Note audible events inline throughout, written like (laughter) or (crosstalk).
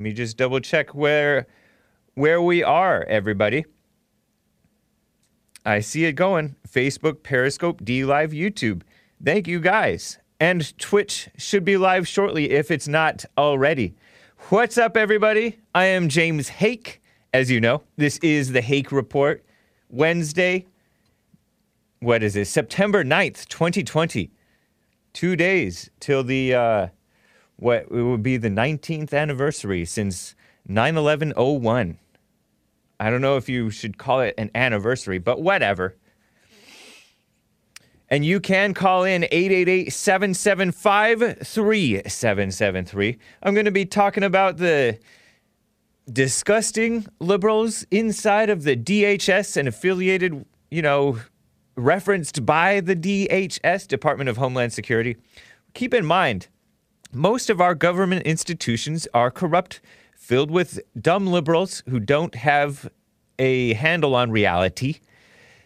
Let me just double check where where we are, everybody. I see it going. Facebook, Periscope, DLive, YouTube. Thank you guys. And Twitch should be live shortly if it's not already. What's up, everybody? I am James Hake. As you know, this is the Hake Report. Wednesday, what is it? September 9th, 2020. Two days till the, uh, what it would be the 19th anniversary since 9 11 01. I don't know if you should call it an anniversary, but whatever. And you can call in 888 775 3773. I'm going to be talking about the disgusting liberals inside of the DHS and affiliated, you know, referenced by the DHS, Department of Homeland Security. Keep in mind, most of our government institutions are corrupt, filled with dumb liberals who don't have a handle on reality.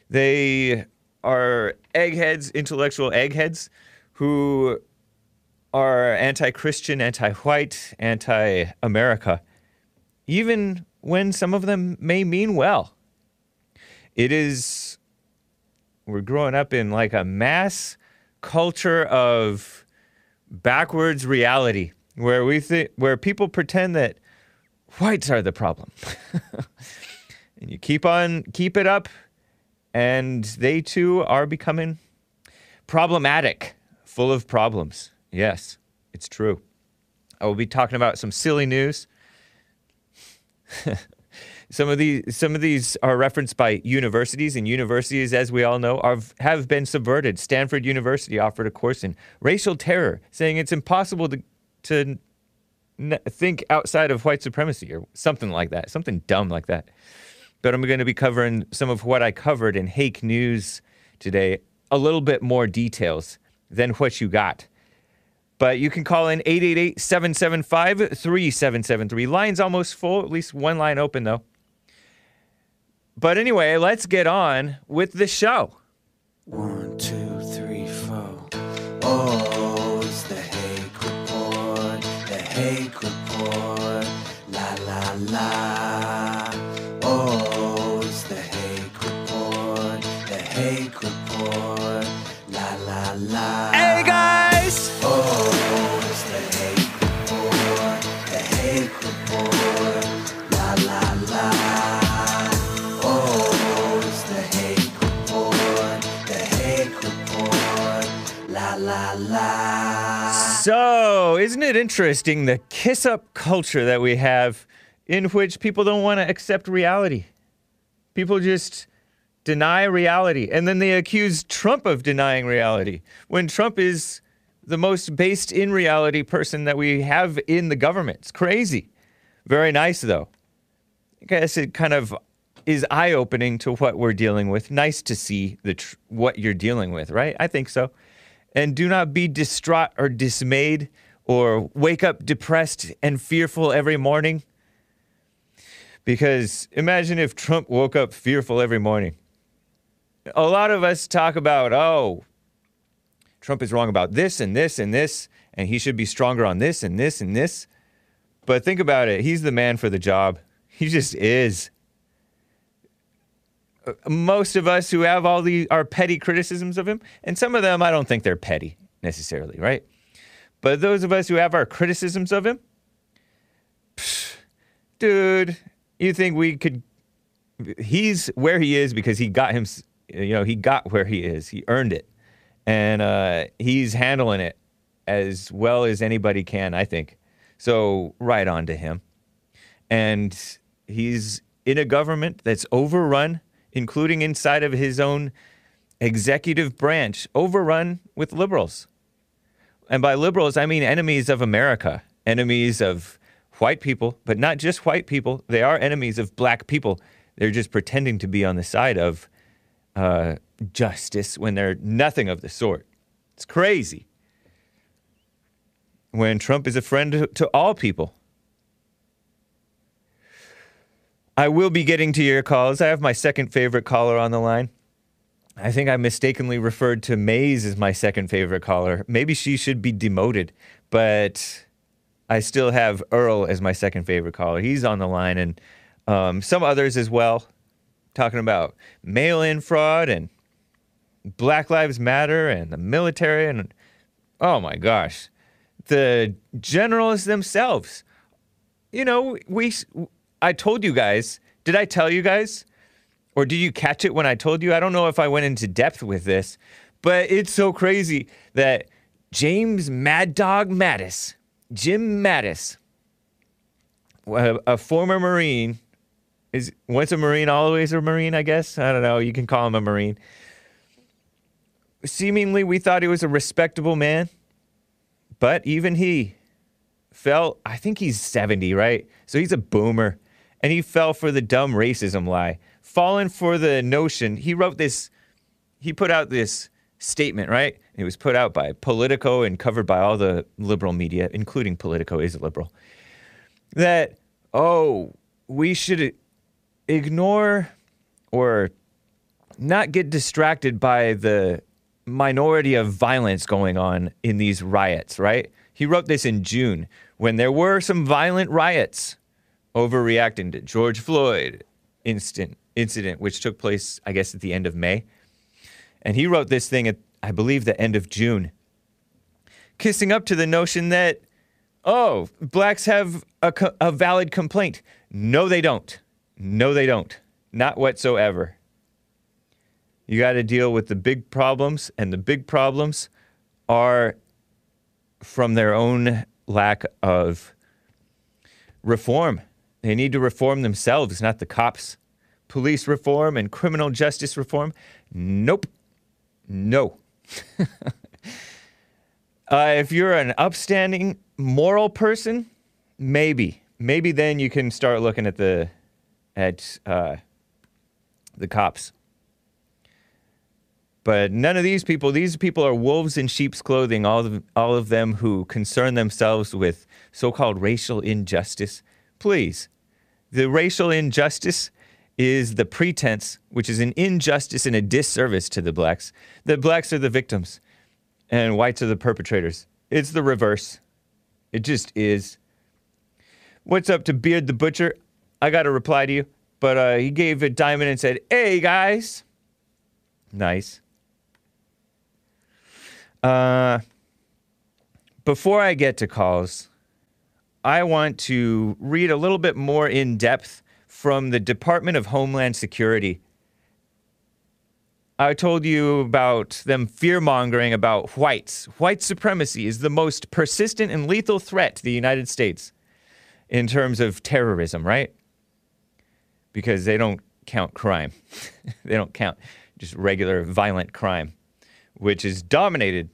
They are eggheads, intellectual eggheads, who are anti Christian, anti white, anti America, even when some of them may mean well. It is, we're growing up in like a mass culture of backwards reality where we think, where people pretend that whites are the problem. (laughs) and you keep on, keep it up, and they too are becoming problematic, full of problems. Yes, it's true. I will be talking about some silly news. (laughs) some of these some of these are referenced by universities and universities as we all know are, have been subverted stanford university offered a course in racial terror saying it's impossible to to n- think outside of white supremacy or something like that something dumb like that but I'm going to be covering some of what I covered in Hake News today, a little bit more details than what you got. But you can call in 888 775 3773. Line's almost full, at least one line open though. But anyway, let's get on with the show. One, two, three, four. Oh, So, isn't it interesting the kiss up culture that we have in which people don't want to accept reality? People just deny reality and then they accuse Trump of denying reality when Trump is the most based in reality person that we have in the government. It's crazy. Very nice though. I guess it kind of is eye opening to what we're dealing with. Nice to see the tr- what you're dealing with, right? I think so. And do not be distraught or dismayed or wake up depressed and fearful every morning. Because imagine if Trump woke up fearful every morning. A lot of us talk about, oh, Trump is wrong about this and this and this, and he should be stronger on this and this and this. But think about it. He's the man for the job. He just is. Most of us who have all the our petty criticisms of him, and some of them I don't think they're petty necessarily, right? But those of us who have our criticisms of him, psh, dude, you think we could? He's where he is because he got him. You know, he got where he is. He earned it, and uh, he's handling it as well as anybody can. I think. So right on to him, and he's in a government that's overrun, including inside of his own executive branch, overrun with liberals. And by liberals, I mean enemies of America, enemies of white people, but not just white people. They are enemies of black people. They're just pretending to be on the side of uh, justice when they're nothing of the sort. It's crazy. When Trump is a friend to, to all people. I will be getting to your calls. I have my second favorite caller on the line. I think I mistakenly referred to Maze as my second favorite caller. Maybe she should be demoted, but I still have Earl as my second favorite caller. He's on the line, and um, some others as well, talking about mail-in fraud and Black Lives Matter and the military, and oh my gosh, the generals themselves. You know, we. I told you guys. Did I tell you guys? Or did you catch it when I told you? I don't know if I went into depth with this, but it's so crazy that James Mad Dog Mattis, Jim Mattis, a, a former Marine, is once a Marine, always a Marine, I guess. I don't know. You can call him a Marine. Seemingly, we thought he was a respectable man, but even he fell. I think he's 70, right? So he's a boomer. And he fell for the dumb racism lie fallen for the notion. He wrote this, he put out this statement, right? It was put out by Politico and covered by all the liberal media, including Politico is a liberal. That, oh, we should ignore or not get distracted by the minority of violence going on in these riots, right? He wrote this in June when there were some violent riots overreacting to George Floyd instant incident, which took place, I guess, at the end of May. And he wrote this thing at, I believe, the end of June, kissing up to the notion that, oh, blacks have a, co- a valid complaint. No, they don't. No, they don't. Not whatsoever. You got to deal with the big problems, and the big problems are from their own lack of reform. They need to reform themselves, not the cops police reform and criminal justice reform? Nope. No. (laughs) uh, if you're an upstanding, moral person, maybe. Maybe then you can start looking at the at uh, the cops. But none of these people, these people are wolves in sheep's clothing, all of, all of them who concern themselves with so called racial injustice. Please, the racial injustice is the pretense, which is an injustice and a disservice to the blacks, The blacks are the victims and whites are the perpetrators. It's the reverse. It just is. What's up to Beard the Butcher? I got a reply to you, but uh, he gave a diamond and said, Hey guys. Nice. Uh, before I get to calls, I want to read a little bit more in depth from the Department of Homeland Security. I told you about them fear mongering about whites. White supremacy is the most persistent and lethal threat to the United States in terms of terrorism, right? Because they don't count crime, (laughs) they don't count just regular violent crime, which is dominated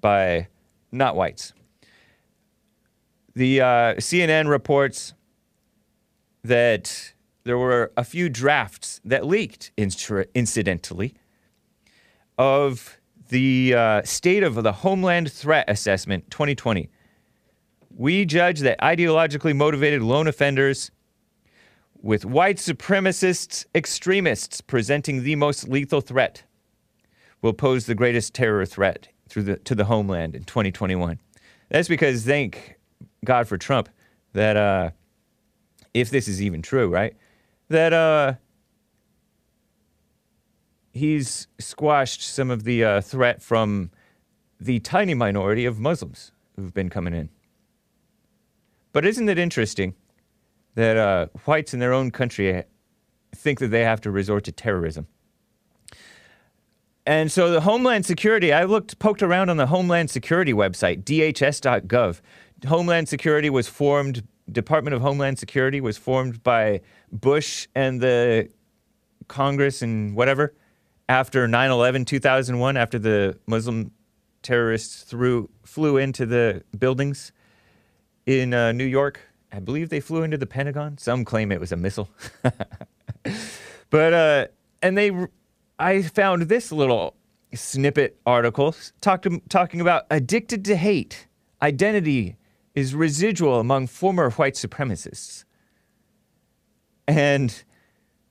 by not whites. The uh, CNN reports that there were a few drafts that leaked, incidentally, of the uh, State of the Homeland Threat Assessment 2020. We judge that ideologically motivated lone offenders with white supremacists, extremists presenting the most lethal threat will pose the greatest terror threat through the, to the homeland in 2021. That's because, thank God for Trump, that uh, if this is even true, right? That uh, he's squashed some of the uh, threat from the tiny minority of Muslims who've been coming in. But isn't it interesting that uh, whites in their own country think that they have to resort to terrorism? And so the Homeland Security, I looked, poked around on the Homeland Security website, dhs.gov. Homeland Security was formed Department of Homeland Security was formed by Bush and the Congress and whatever after 9 11 2001, after the Muslim terrorists threw, flew into the buildings in uh, New York. I believe they flew into the Pentagon. Some claim it was a missile. (laughs) but, uh, and they, I found this little snippet article talk to, talking about addicted to hate, identity is residual among former white supremacists. And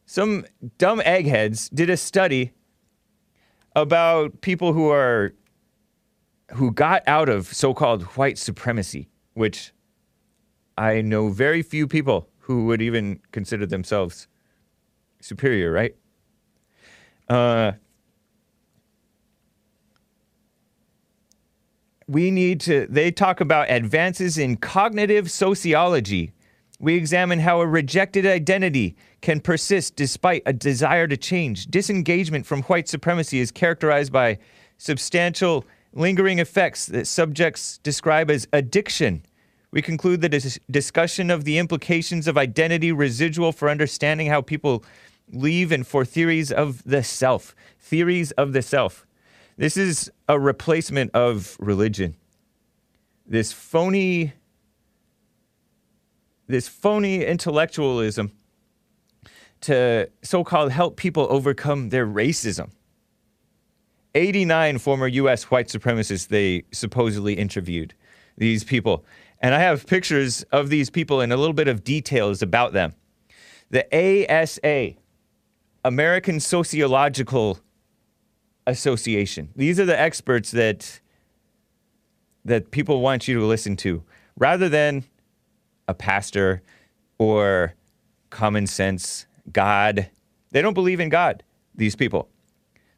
some dumb eggheads did a study about people who are who got out of so-called white supremacy, which I know very few people who would even consider themselves superior, right? Uh, we need to, they talk about advances in cognitive sociology. We examine how a rejected identity can persist despite a desire to change. Disengagement from white supremacy is characterized by substantial lingering effects that subjects describe as addiction. We conclude the dis- discussion of the implications of identity residual for understanding how people leave and for theories of the self. Theories of the self. This is a replacement of religion. This phony this phony intellectualism to so-called help people overcome their racism. 89 former US white supremacists they supposedly interviewed these people. And I have pictures of these people and a little bit of details about them. The ASA, American Sociological Association. These are the experts that that people want you to listen to rather than a pastor or common sense God. They don't believe in God, these people.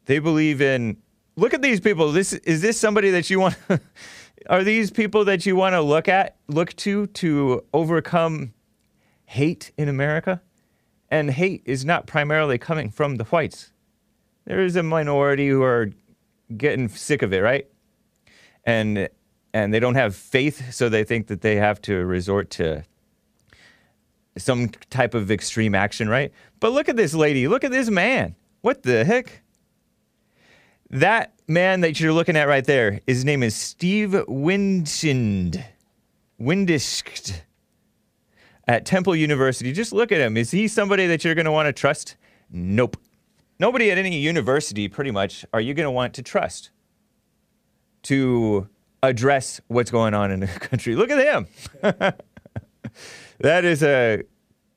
They believe in look at these people. This is this somebody that you want (laughs) are these people that you want to look at, look to to overcome hate in America? And hate is not primarily coming from the whites. There is a minority who are getting sick of it, right? And and they don't have faith, so they think that they have to resort to some type of extreme action, right? But look at this lady. Look at this man. What the heck? That man that you're looking at right there, his name is Steve Windshind. Windiskt at Temple University. Just look at him. Is he somebody that you're going to want to trust? Nope. Nobody at any university, pretty much, are you going to want to trust to address what's going on in the (laughs) country. Look at him. (laughs) that is a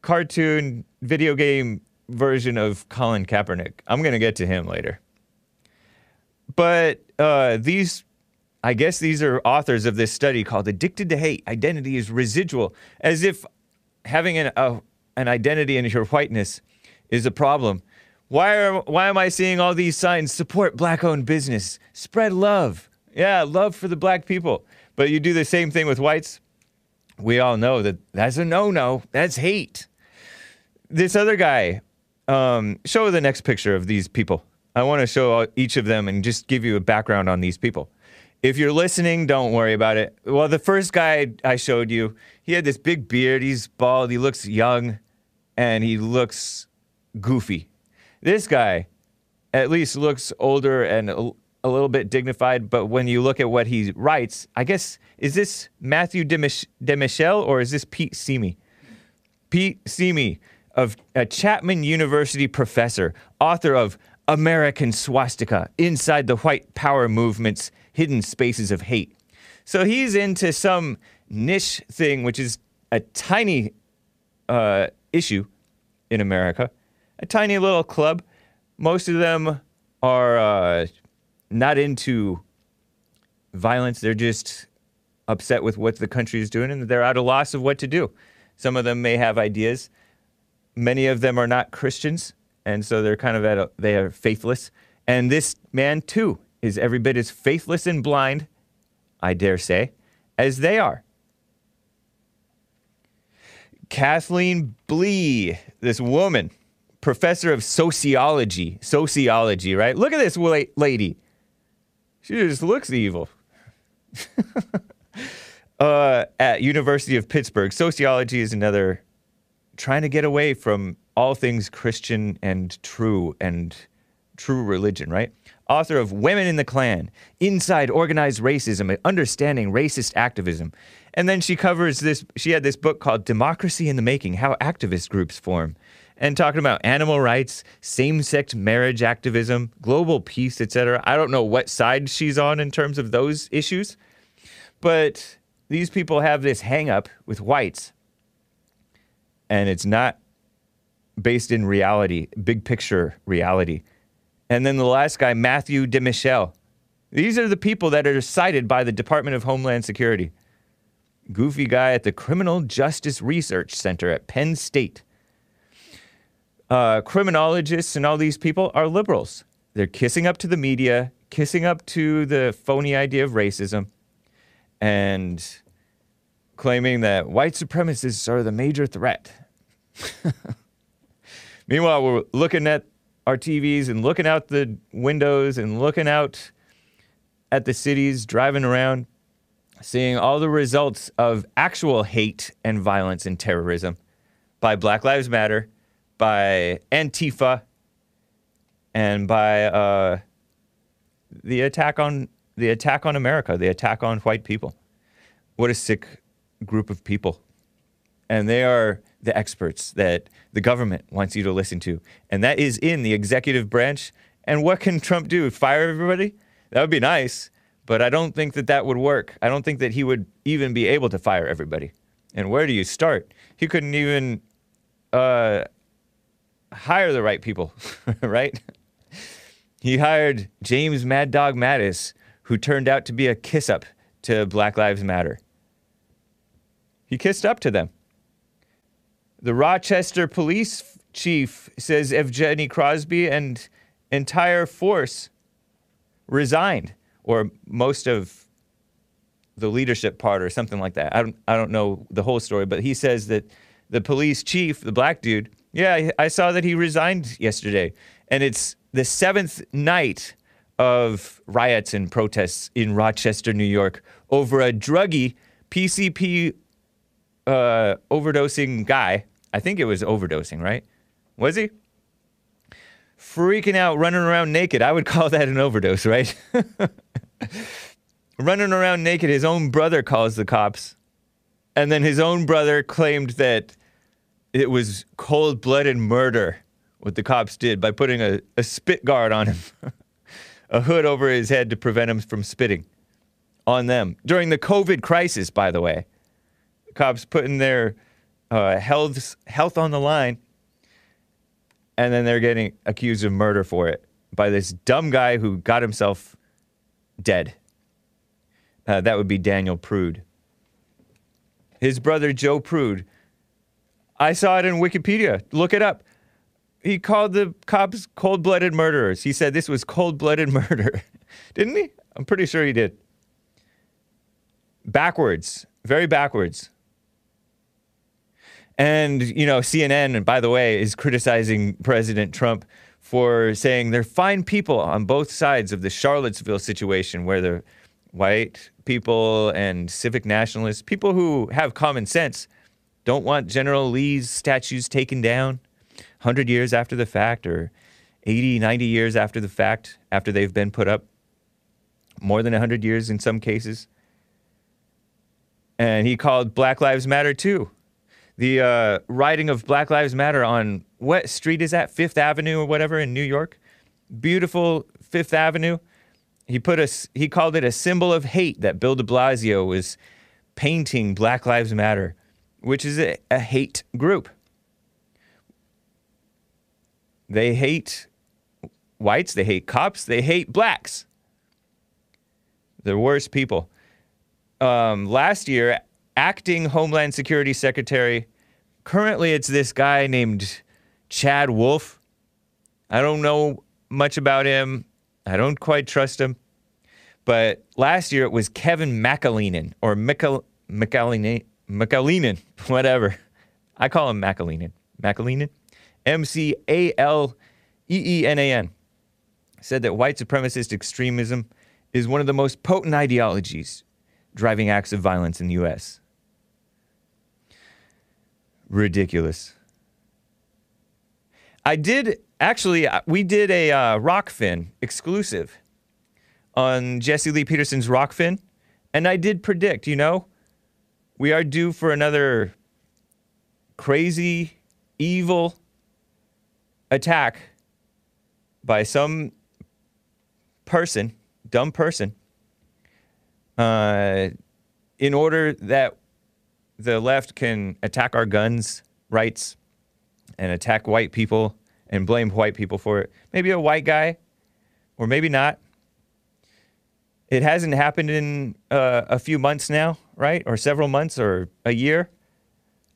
cartoon video game version of Colin Kaepernick. I'm going to get to him later. But uh, these, I guess these are authors of this study called Addicted to Hate Identity is Residual, as if having an, a, an identity in your whiteness is a problem. Why, are, why am I seeing all these signs? Support black owned business, spread love. Yeah, love for the black people. But you do the same thing with whites. We all know that that's a no no. That's hate. This other guy, um, show the next picture of these people. I want to show each of them and just give you a background on these people. If you're listening, don't worry about it. Well, the first guy I showed you, he had this big beard. He's bald. He looks young and he looks goofy. This guy at least looks older and a, little bit dignified, but when you look at what he writes, I guess, is this Matthew Demich- DeMichele or is this Pete Simi? Pete Simi, of a Chapman University professor, author of American Swastika Inside the White Power Movement's Hidden Spaces of Hate. So he's into some niche thing, which is a tiny uh, issue in America, a tiny little club. Most of them are uh, not into violence. They're just upset with what the country is doing and they're at a loss of what to do. Some of them may have ideas. Many of them are not Christians, and so they're kind of at a, they are faithless. And this man too is every bit as faithless and blind, I dare say, as they are. Kathleen Blee, this woman, professor of sociology, sociology, right? Look at this lady. She just looks evil. (laughs) uh, at University of Pittsburgh, sociology is another trying to get away from all things Christian and true and true religion, right? Author of Women in the Klan, Inside Organized Racism, Understanding Racist Activism. And then she covers this, she had this book called Democracy in the Making How Activist Groups Form. And talking about animal rights, same sex marriage activism, global peace, etc. I don't know what side she's on in terms of those issues, but these people have this hang up with whites and it's not based in reality, big picture reality. And then the last guy, Matthew DeMichele. These are the people that are cited by the Department of Homeland Security. goofy guy at the Criminal Justice Research Center at Penn State. Uh, criminologists and all these people are liberals. They're kissing up to the media, kissing up to the phony idea of racism, and claiming that white supremacists are the major threat. (laughs) Meanwhile, we're looking at our TVs and looking out the windows and looking out at the cities, driving around, seeing all the results of actual hate and violence and terrorism by Black Lives Matter, by Antifa, and by uh, the attack on the attack on America, the attack on white people. What a sick group of people. And they are the experts that the government wants you to listen to. And that is in the executive branch. And what can Trump do? Fire everybody? That would be nice. But I don't think that that would work. I don't think that he would even be able to fire everybody. And where do you start? He couldn't even uh, hire the right people, (laughs) right? He hired James Mad Dog Mattis, who turned out to be a kiss up to Black Lives Matter. He kissed up to them. The Rochester police chief says Evgeny Crosby and entire force resigned, or most of the leadership part, or something like that. I don't, I don't know the whole story, but he says that the police chief, the black dude, yeah, I saw that he resigned yesterday, and it's the seventh night of riots and protests in Rochester, New York, over a druggy PCP uh, overdosing guy. I think it was overdosing, right? Was he? Freaking out, running around naked. I would (laughs) call that an overdose, right? (laughs) running around naked. His own brother calls the cops. And then his own brother claimed that it was cold blooded murder, what the cops did by putting a, a spit guard on him, (laughs) a hood over his head to prevent him from spitting on them. During the COVID crisis, by the way cops putting their uh, health health on the line, and then they're getting accused of murder for it by this dumb guy who got himself dead. Uh, that would be Daniel Prude. His brother Joe Prude. I saw it in Wikipedia. Look it up. He called the cops cold-blooded murderers. He said this was cold-blooded (laughs) murder, didn't he? I'm pretty sure he did. Backwards, very backwards. And, you know, CNN, and by the way, is criticizing President Trump for saying they're fine people on both sides of the Charlottesville situation where the white people and civic nationalists, people who have common sense, don't want General Lee's statues taken down 100 years after the fact or 80, 90 years after the fact, after they've been put up, more than 100 years in some cases. And he called Black Lives Matter too the uh, writing of Black Lives Matter on what street is that? Fifth Avenue or whatever in New York. Beautiful Fifth Avenue. He put a he called it a symbol of hate that Bill De Blasio was painting Black Lives Matter, which is a, a hate group. They hate whites, they hate cops, they hate blacks. The worst people. Um, last year, acting Homeland Security Secretary. Currently, it's this guy named Chad Wolf. I don't know much about him. I don't quite trust him. But last year it was Kevin McAleenan or Michael McAleenan, McAleenan, (laughs) whatever. I call him McAleenan. McAleenan? M C A L E E N A N. Said that white supremacist extremism is one of the most potent ideologies driving acts of violence in the U.S ridiculous. I did actually. uh, We did a uh, Rockfin exclusive on Jesse Lee Peterson's Rockfin, and I did predict. You know, we are due for another crazy, evil attack by some person, dumb person, uh, in order that the left can attack our guns rights and attack white people and blame white people for it. Maybe a white guy, or maybe not. It hasn't happened in uh, a few months now, right? Or several months or a year.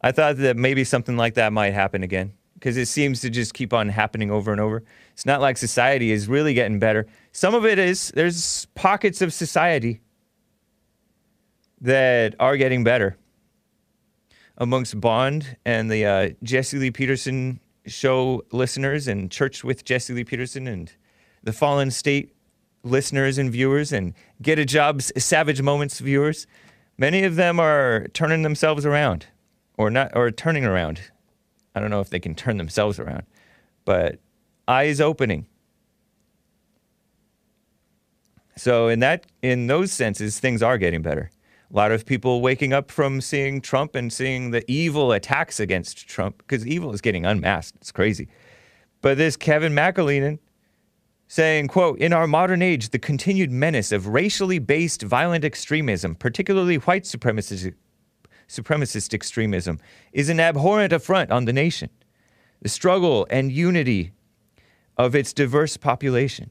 I thought that maybe something like that might happen again because it seems to just keep on happening over and over. It's not like society is really getting better. Some of it is, there's pockets of society that are getting better. Amongst Bond and the uh, Jesse Lee Peterson show listeners and Church with Jesse Lee Peterson and the Fallen State listeners and viewers and Get a Job's Savage Moments viewers, many of them are turning themselves around or not or turning around. I don't know if they can turn themselves around, but eyes opening. So in that in those senses things are getting better. A lot of people waking up from seeing Trump and seeing the evil attacks against Trump because evil is getting unmasked. It's crazy. But this Kevin McAleenan saying, quote, in our modern age, the continued menace of racially based violent extremism, particularly white supremacist, supremacist extremism, is an abhorrent affront on the nation. The struggle and unity of its diverse population.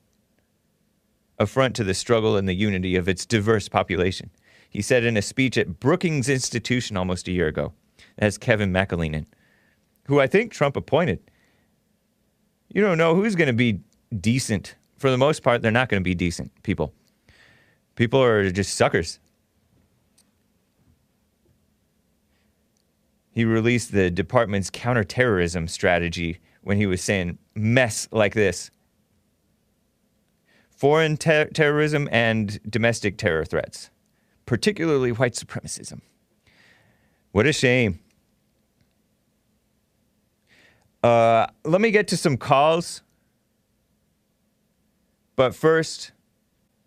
Affront to the struggle and the unity of its diverse population. He said in a speech at Brookings Institution almost a year ago. That's Kevin McAleenan, who I think Trump appointed. You don't know who's going to be decent. For the most part, they're not going to be decent people. People are just suckers. He released the department's counterterrorism strategy when he was saying mess like this foreign ter- terrorism and domestic terror threats, particularly white supremacism. What a shame. Uh, let me get to some calls. But first,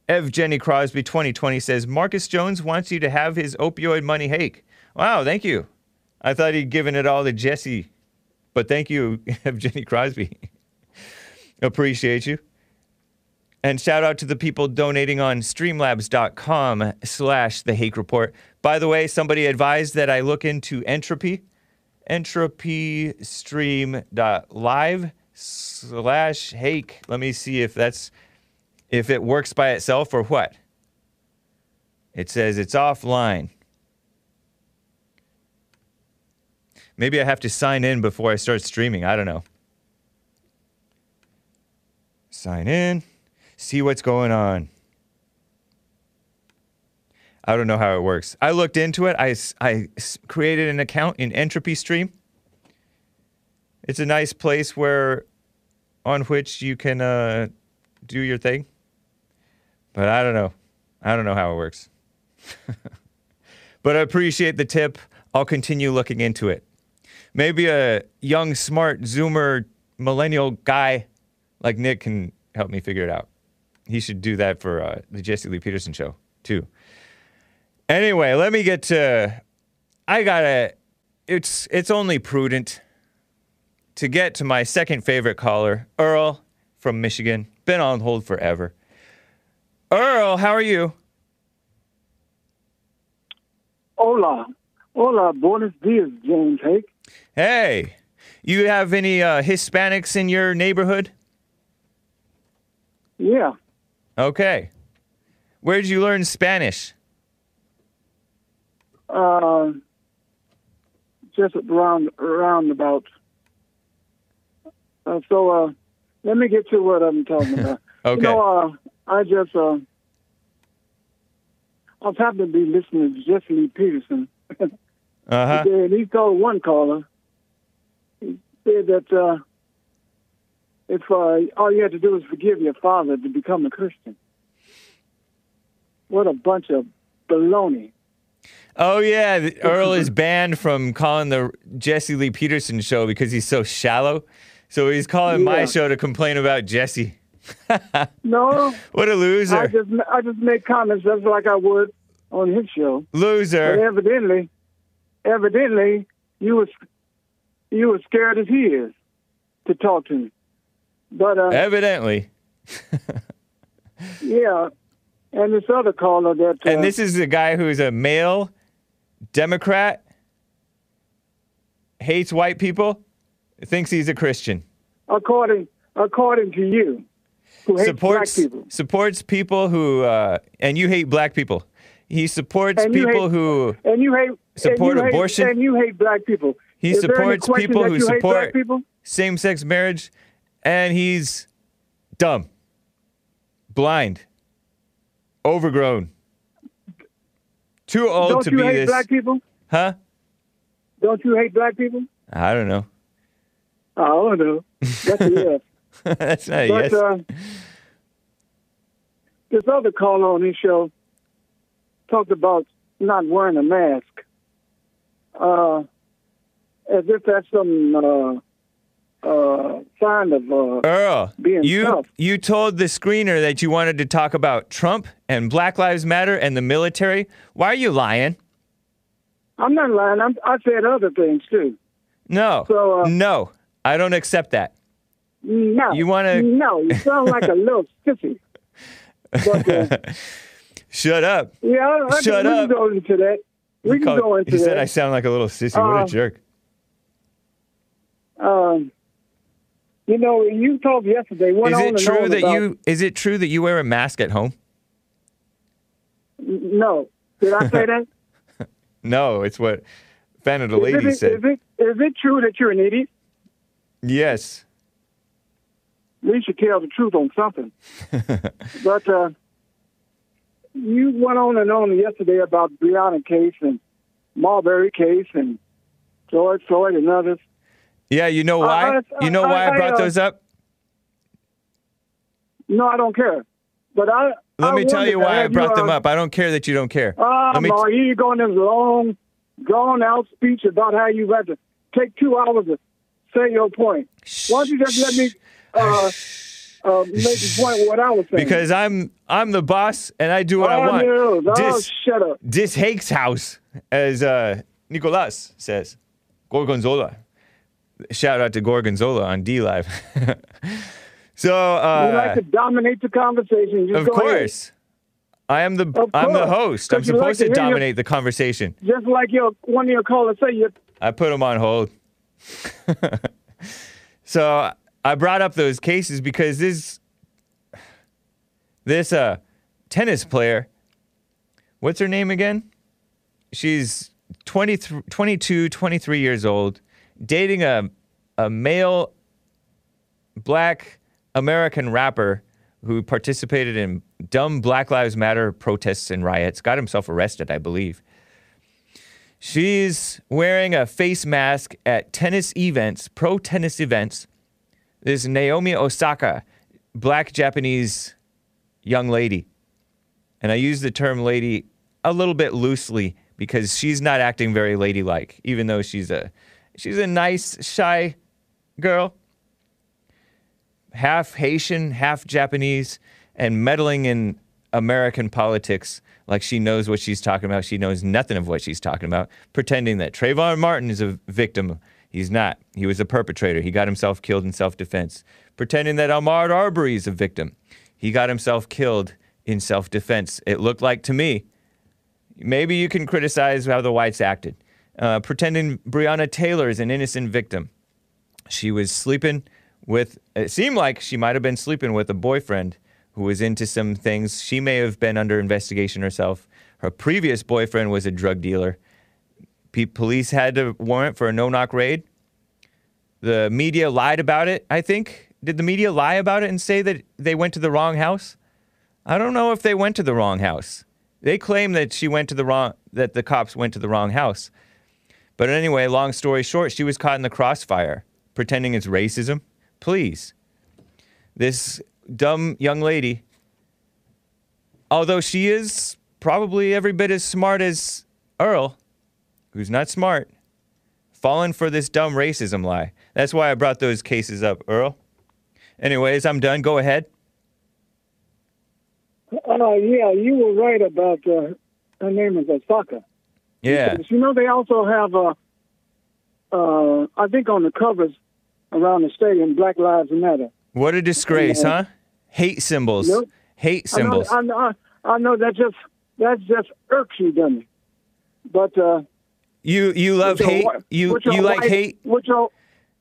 Ev Jenny Crosby 2020 says Marcus Jones wants you to have his opioid money hake. Wow, thank you. I thought he'd given it all to Jesse, but thank you, (laughs) Ev Jenny Crosby. (laughs) Appreciate you. And shout out to the people donating on streamlabs.com slash the hake report. By the way, somebody advised that I look into entropy. Entropystream.live slash hake. Let me see if that's if it works by itself or what. It says it's offline. Maybe I have to sign in before I start streaming. I don't know. Sign in, see what's going on. I don't know how it works. I looked into it. I, I created an account in Entropy Stream. It's a nice place where, on which you can uh, do your thing. But I don't know. I don't know how it works. (laughs) but I appreciate the tip. I'll continue looking into it. Maybe a young, smart Zoomer millennial guy like Nick can help me figure it out. He should do that for uh, the Jesse Lee Peterson show, too. Anyway, let me get to. I gotta. It's it's only prudent to get to my second favorite caller, Earl from Michigan. Been on hold forever. Earl, how are you? Hola. Hola, buenos dias, James Hake. Hey, you have any uh, Hispanics in your neighborhood? Yeah. Okay. Where'd you learn Spanish? Uh, just around around about. Uh, so uh, let me get to what I'm talking about. Okay. (laughs) You know, uh, I just uh, I was happy to be listening to Jesse Lee Peterson (laughs) Uh huh. and he called one caller. He said that uh, if uh, all you had to do was forgive your father to become a Christian. What a bunch of baloney. Oh yeah, (laughs) Earl is banned from calling the Jesse Lee Peterson show because he's so shallow. So he's calling my show to complain about Jesse. (laughs) No, What a loser! I just I just make comments just like I would on his show. But Loser. evidently, evidently, you was you were scared as he is to talk to me. But uh, Evidently. (laughs) yeah, and this other caller that uh, And this is a guy who's a male Democrat, hates white people, thinks he's a Christian. according according to you, supports people. supports people who uh, and you hate black people. He supports people hate- who And you hate Support and you abortion? Hate, and you hate black people. he Is supports people who support people. same-sex marriage, and he's dumb, blind, overgrown, too old Don't to you be hate this. black people? Huh? Don't you hate black people? I don't know. I don't know. That's a (laughs) yes. That's not a But yes. uh, this other caller on his show talked about not wearing a mask, uh, as if that's some uh, uh, sign of uh, Earl, being you tough. you told the screener that you wanted to talk about Trump and Black Lives Matter and the military. Why are you lying? I'm not lying. I'm, I said other things too. No, So, uh, no, I don't accept that. No, You wanna- No, you sound like a little (laughs) sissy. But uh, Shut up. yeah, I, Shut we up. can go into that. We He can called- go into he said. I sound like a little sissy. what Uh, a jerk. Um, you know, you talked yesterday. Went Is it true that about, you is it true that you wear a mask at home? No, did I say that? (laughs) No, it's what fan of the lady said. is it is it true that you're an idiot? yes. At least you tell the truth on something. (laughs) but uh, you went on and on yesterday about Breonna case and Marbury case and George Floyd and others. Yeah, you know Uh, why? I- you know why I, I- brought uh, those up? No, I don't care. But I Let me tell you why I brought them uh, up. I don't care that you don't care. Ah, Let me here you go in this long, drawn out speech about how you had to take two hours to say your point. Why don't you just let me uh, (laughs) uh, make the point of what I was saying? because I'm I'm the boss and I do what I oh, want. no, oh, Dis shut up. dis Hake's house, as uh, Nicolas says. Gorgonzola. Shout out to Gorgonzola on DLive. (laughs) so You uh, like to dominate the conversation. Just of go ahead. course. I am the Of I'm the host. I'm you like supposed to to hear your- dominate the conversation. Just like your one of your callers say, you I put him on hold. (laughs) so I brought up those cases because this this uh tennis player, what's her name again? She's 20, 22, 23 years old, dating a a male black American rapper who participated in dumb Black Lives Matter protests and riots, got himself arrested, I believe. She's wearing a face mask at tennis events, pro tennis events. This Naomi Osaka, black Japanese young lady. And I use the term lady a little bit loosely because she's not acting very ladylike, even though she's a she's a nice, shy girl. Half Haitian, half Japanese, and meddling in American politics like she knows what she's talking about. She knows nothing of what she's talking about, pretending that Trayvon Martin is a victim. He's not. He was a perpetrator. He got himself killed in self defense. Pretending that Ahmaud Arbery is a victim. He got himself killed in self defense. It looked like to me. Maybe you can criticize how the whites acted. Uh, pretending Breonna Taylor is an innocent victim. She was sleeping with, it seemed like she might have been sleeping with a boyfriend who was into some things. She may have been under investigation herself. Her previous boyfriend was a drug dealer. Pe- police had a warrant for a no knock raid. The media lied about it, I think. Did the media lie about it and say that they went to the wrong house? I don't know if they went to the wrong house. They claim that she went to the wrong that the cops went to the wrong house. But anyway, long story short, she was caught in the crossfire, pretending it's racism. Please. This dumb young lady, although she is probably every bit as smart as Earl, who's not smart, fallen for this dumb racism lie. That's why I brought those cases up, Earl. Anyways, I'm done. Go ahead. Uh, yeah, you were right about uh, her name is Osaka. Yeah. You know, they also have, uh, uh, I think on the covers around the stadium, Black Lives Matter. What a disgrace, Yeah. huh? Hate symbols. Nope. Hate I know, symbols. I know, I know that just that just irks you, doesn't it? But uh, You you love hate. wi- You you like white- hate. With your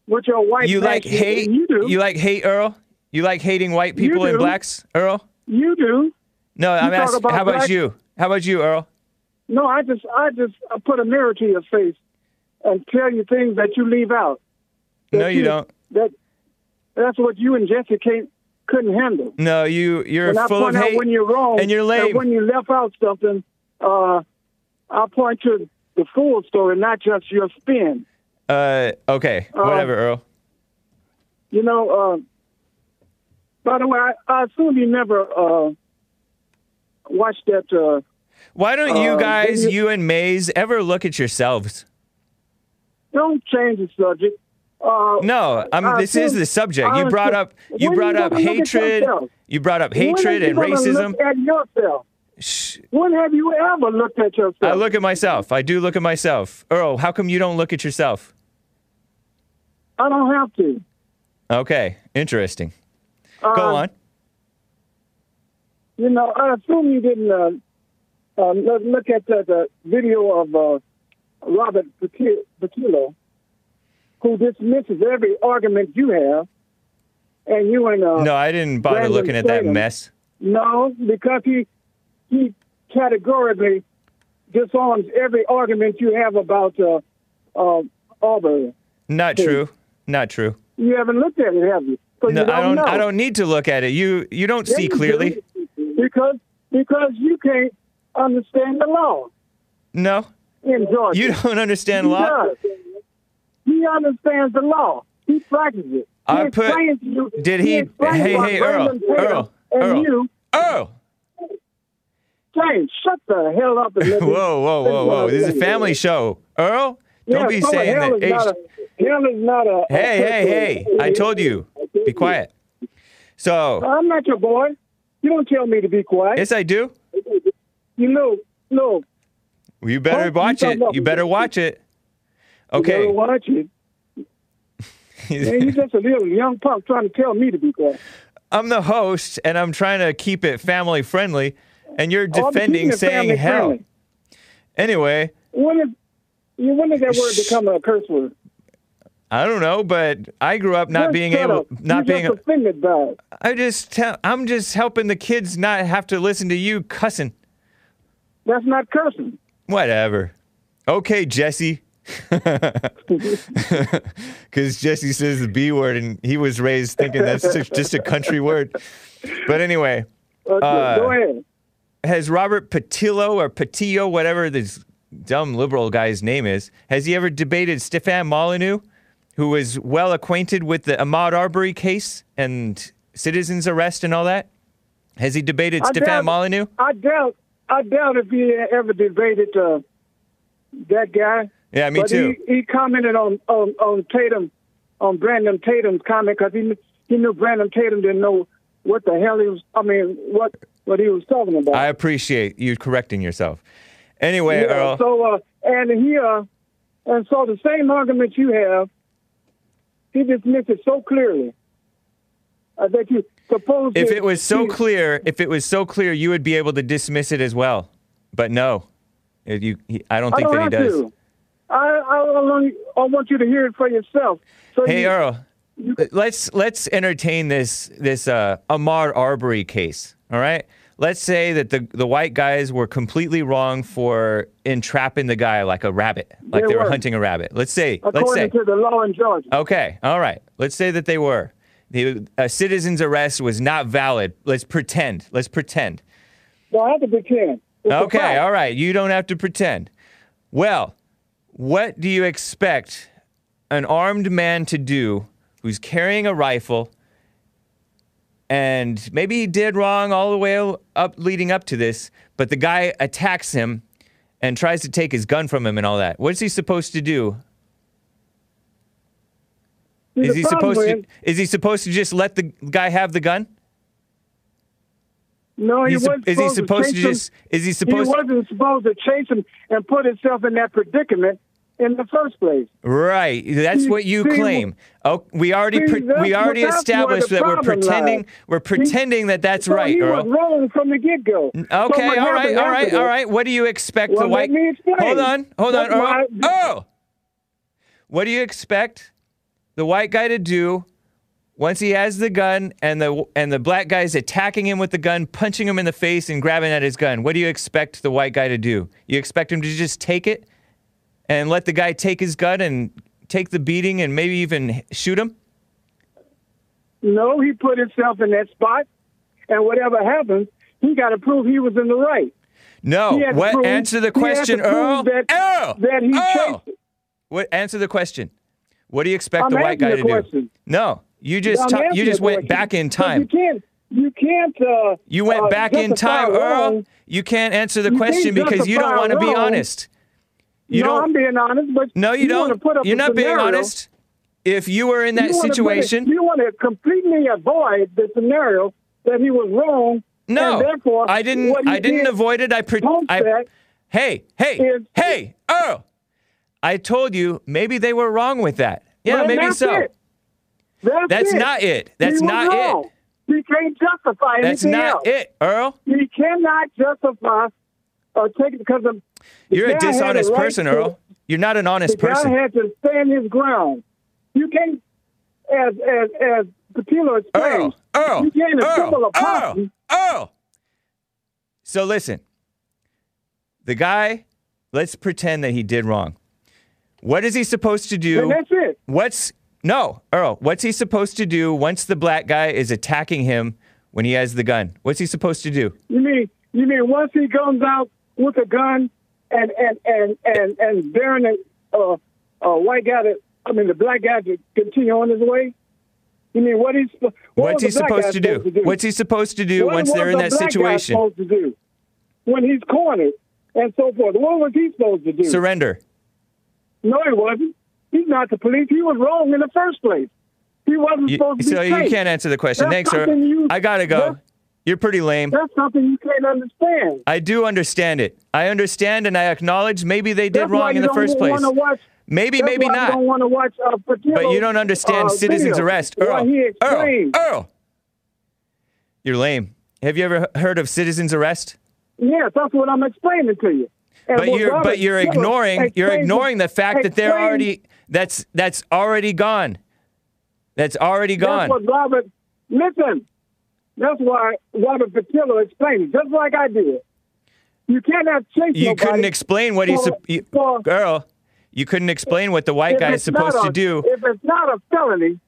with your white You like you- hate. You do. You like hate, Earl. You like hating white people and blacks, Earl? You do. No, I'm talk asking. about How about you? How about you, Earl? No, I just, I just uh, put a mirror to your face and tell you things that you leave out. That No, you don't. That that's what you and Jesse can't couldn't handle. No, you you're When I full of point out when you're wrong and you're lame. when you left out something, uh, I'll point to the full story, not just your spin. uh, okay, Uh, whatever, Earl. You know, uh, by the way, I, I assume you never uh, watched that. Uh, Why don't you uh, guys, you- and Maze, ever look at yourselves? don't change the subject. Uh, No, I'm, I this is the subject. You brought up you brought up gonna look at hatred. You brought up hatred and racism. Look at yourself. Shh. When have you ever looked at yourself? I look at myself. I do look at myself. Earl, how come you don't look at yourself? I don't have to. Okay, interesting. Go Uh, on. You know, I assume you didn't uh, uh, look, at the, the video of uh, Robert Patillo, who dismisses every argument you have, and you and uh, No, I didn't bother looking at that mess. no, because he he categorically disarms every argument you have about uh, uh, Arbery. Not true. Not true. You haven't looked at it, have you? No, you don't I don't. Know. I don't need to look at it. You you don't Yeah, see you clearly. do. because because you can't understand the law No, in Georgia. you don't understand He law. does. He understands the law. He practices it. He I put- to you- did he- explains hey, hey, Earl, Earl, and Earl. you, Earl. James, shut the hell up and let (laughs) Whoa, whoa, whoa, whoa! This is a family show. Earl, don't Yeah, be so saying hell that. is not a- hell is not a. a hey, hey, hey! I told you. Be quiet. So, I'm not your boy. You don't tell me to be quiet. yes, I do. You know, no. You better watch it. You better watch it. (laughs) Okay. You better watch it. Man, you're just a little young punk trying to tell me to be quiet. I'm the host, and I'm trying to keep it family friendly, and you're defending saying hell. friendly. Anyway, When is, you- when did that word (laughs) become a curse word? I don't know, but I grew up not being able, up. not You're being. just offended by it. I just tell. I'm just helping the kids not have to listen to you cussing. That's not cursing. Whatever. Okay, Jesse. (laughs) Because Jesse says the B word, and he was raised thinking that's just- a country word. But anyway, (laughs) Uh, Uh, go ahead. Has Robert Patillo or Patillo, whatever this dumb liberal guy's name is, has he ever debated Stefan Molyneux, who was well acquainted with the Ahmaud Arbery case and citizens arrest and all that? Has he debated I Stefan doubt- Molyneux? I doubt. I doubt if he ever debated uh, that guy. Yeah, me but too. He, he commented on, on on Tatum, on Brandon Tatum's comment because he he knew Brandon Tatum didn't know what the hell he was. I mean, what what he was talking about. I appreciate you correcting yourself. Anyway, Yeah, Earl. So uh, and he uh, and so the same argument you have, he dismissed it so clearly that you suppose if it was so clear, if it was so clear, you would be able to dismiss it as well. But no, If you, he, I don't I think don't that he does. to. I I, I want you to hear it for yourself. So Hey, you, Earl, let's let's entertain this this uh, Ahmaud Arbery case. All right. Let's say that the the white guys were completely wrong for entrapping the guy like a rabbit, like They they were were. hunting a rabbit. Let's say, let's say, according to the law in Georgia. Okay, all right. Let's say that they were. The a citizen's arrest was not valid. Let's pretend. Let's pretend. Well, I have to pretend. It's Okay, all right. You don't have to pretend. Well, what do you expect an armed man to do who's carrying a rifle and maybe he did wrong all the way up leading up to this, but the guy attacks him and tries to take his gun from him and all that. What's he supposed to do? Is he supposed to is- is he supposed to just let the guy have the gun? No, he He's wasn't is he supposed supposed to chase him. just is he He wasn't supposed to chase him and put himself in that predicament in the first place. Right, that's See- what you see, claim. Oh, we already see, pre- we already established that we're pretending lies. we're pretending that that's So right, he Earl. was wrong from the get go. Okay, all right, all right, all right. What do you expect Well, the white? let me explain. Hold on, hold That's on, why- Earl, oh! what do you expect the white guy to do once he has the gun and the and the black guy's attacking him with the gun, punching him in the face and grabbing at his gun, what do you expect the white guy to do? You expect him to just take it and let the guy take his gun and take the beating and maybe even shoot him? No, he put himself in that spot, and whatever happens, he got to prove he was in the right. No. What prove- answer the he had to question, Earl? that- Earl. that he Earl. What answer the question? What do you expect I'm the white guy asking to the do? No. You just ta- you just went question. back in time. You can't. You can't. Uh, You went uh, back in time, Earl. You can't answer the You question because you don't want to be wrong. honest. You no, don't. I'm being honest, but no, you, wanna don't. Put up You're not being honest. If you were in that You wanna situation, you want to completely avoid the scenario that he was wrong. no, and therefore, I didn't. I didn't did avoid it. I, pre- I Hey, hey, is- hey, Earl. I told you maybe they were wrong with that. Yeah, maybe that's so. it. That's, That's it. not it. That's He not it. He can't justify That's anything not else. it, Earl. He cannot justify or take it because of. The You're a dishonest right person, to- Earl. You're not an The honest guy person. had to stand his ground. You can't, as as as Patillo explained, Earl, Earl, you can't Earl, a Earl. Earl. So listen, the guy, let's pretend that he did wrong. What is he supposed to and do? that's it. What's no, Earl? What's he supposed to do once the black guy is attacking him when he has the gun? What's he supposed to do? You mean you mean once he comes out with a gun and and and and and daring a uh, uh, white guy to, I mean the black guy to continue on his way? You mean what he's what What's he was the black supposed to do? supposed to do? What's he supposed to do What once they're in the that black guy situation? supposed to do when he's cornered and so forth? What was he supposed to do? Surrender. No, he wasn't. He's not the police. He was wrong in the first place. He wasn't You- supposed to be so you safe. can't answer the question. That's Thanks, sir. you- I gotta go. That's- You're pretty lame. That's something you can't understand. I do understand it. I understand and I acknowledge maybe they did That's wrong in the first place. Watch, Maybe, that's maybe why You not. don't want to watch uh, But you don't understand uh, citizens arrest. Earl, Earl. Earl. You're lame. Have you ever heard of citizens arrest? Yes, that's what I'm explaining to you. And But you're but you're ignoring you're ignoring the fact that they're already that's that's already gone. That's already That's gone. what Robert. Listen, that's why Robert Patillo explained it, just like I did. You cannot chase You couldn't explain what he's for- sup- you, for- girl. You couldn't explain what the white guy is supposed to do. If it's not a felony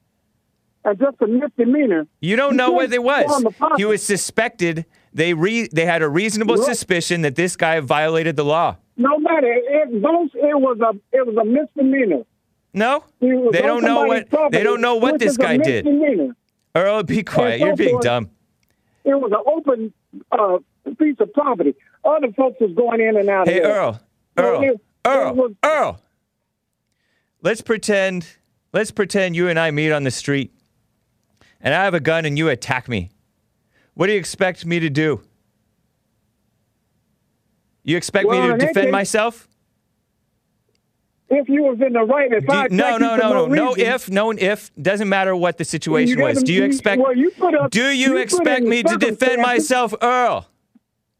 and just a misdemeanor, You don't You know what it was. a. He was suspected. They re, they had a reasonable suspicion that this guy violated the law. no matter it, it was a it was a misdemeanor. No, they don't know what they don't know what this guy did. Earl, be quiet. so You're being dumb. It was an open uh, piece of property. Other folks was going in and out Hey, of. Earl, Earl, it- Earl, was- Earl. Let's pretend. Let's pretend you and I meet on the street, and I have a gun and you attack me. What do you expect me to do? You expect Well, me to defend case- myself? If you was in the right, if Do I you- no, no, no, for no, no. If, no if. Doesn't matter what the situation was. Do you expect? Well, you put up, do you, put expect me to defend myself, Earl?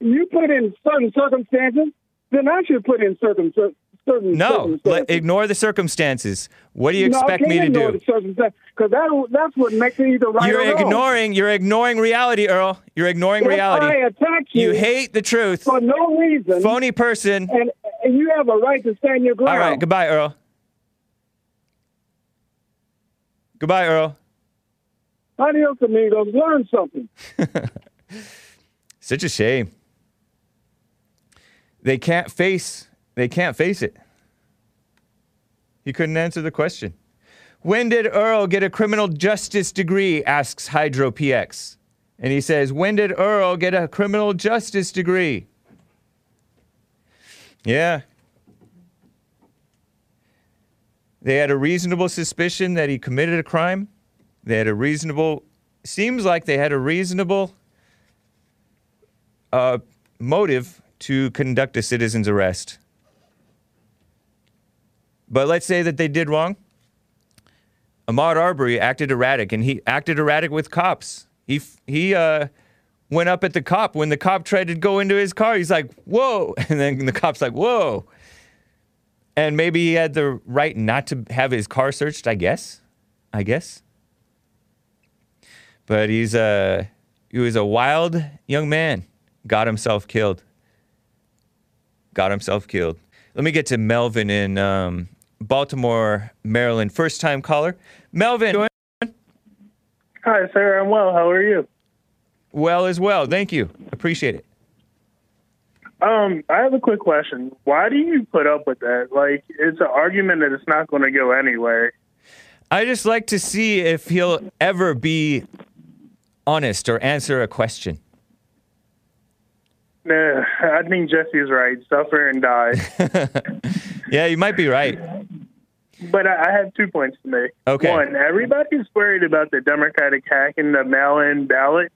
You put in certain circumstances, then I should put in certain certain No. Let, ignore the circumstances. What do you No, expect me to do? because that that's what makes it either right You're or wrong. ignoring. You're ignoring reality, Earl. You're ignoring If reality. I attack you, You hate the truth. for no reason, Phony person. and, and you have a right to stand your ground. All right. Goodbye, Earl. Goodbye, Earl. Adios, amigos. Learn something. (laughs) Such a shame. They can't face. They can't face it. He couldn't answer the question. When did Earl get a criminal justice degree? asks Hydro PX. And he says, When did Earl get a criminal justice degree? Yeah. They had a reasonable suspicion that he committed a crime. They had a reasonable, seems like they had a reasonable uh, motive to conduct a citizen's arrest. But let's say that they did wrong. Ahmaud Arbery acted erratic, and he acted erratic with cops. He he uh, went up at the cop when the cop tried to go into his car. He's like, "Whoa!" (laughs) And then the cop's like, "Whoa!" And maybe he had the right not to have his car searched. I guess. I guess. but he's a he was a wild young man. Got himself killed. Got himself killed. Let me get to Melvin in um, Baltimore, Maryland. First time caller. Melvin, Hi, sir. I'm well. How are you? Well as well. Thank you. Appreciate it. Um, I have a quick question. Why do you put up with that? Like, it's an argument that it's not going to go anywhere. I just like to see if he'll ever be honest or answer a question. Nah, I think Jesse's right. Suffer and die. (laughs) Yeah, you might be right. but I, have two points to make. Okay. One, everybody's worried about the Democratic hacking the mail-in ballots,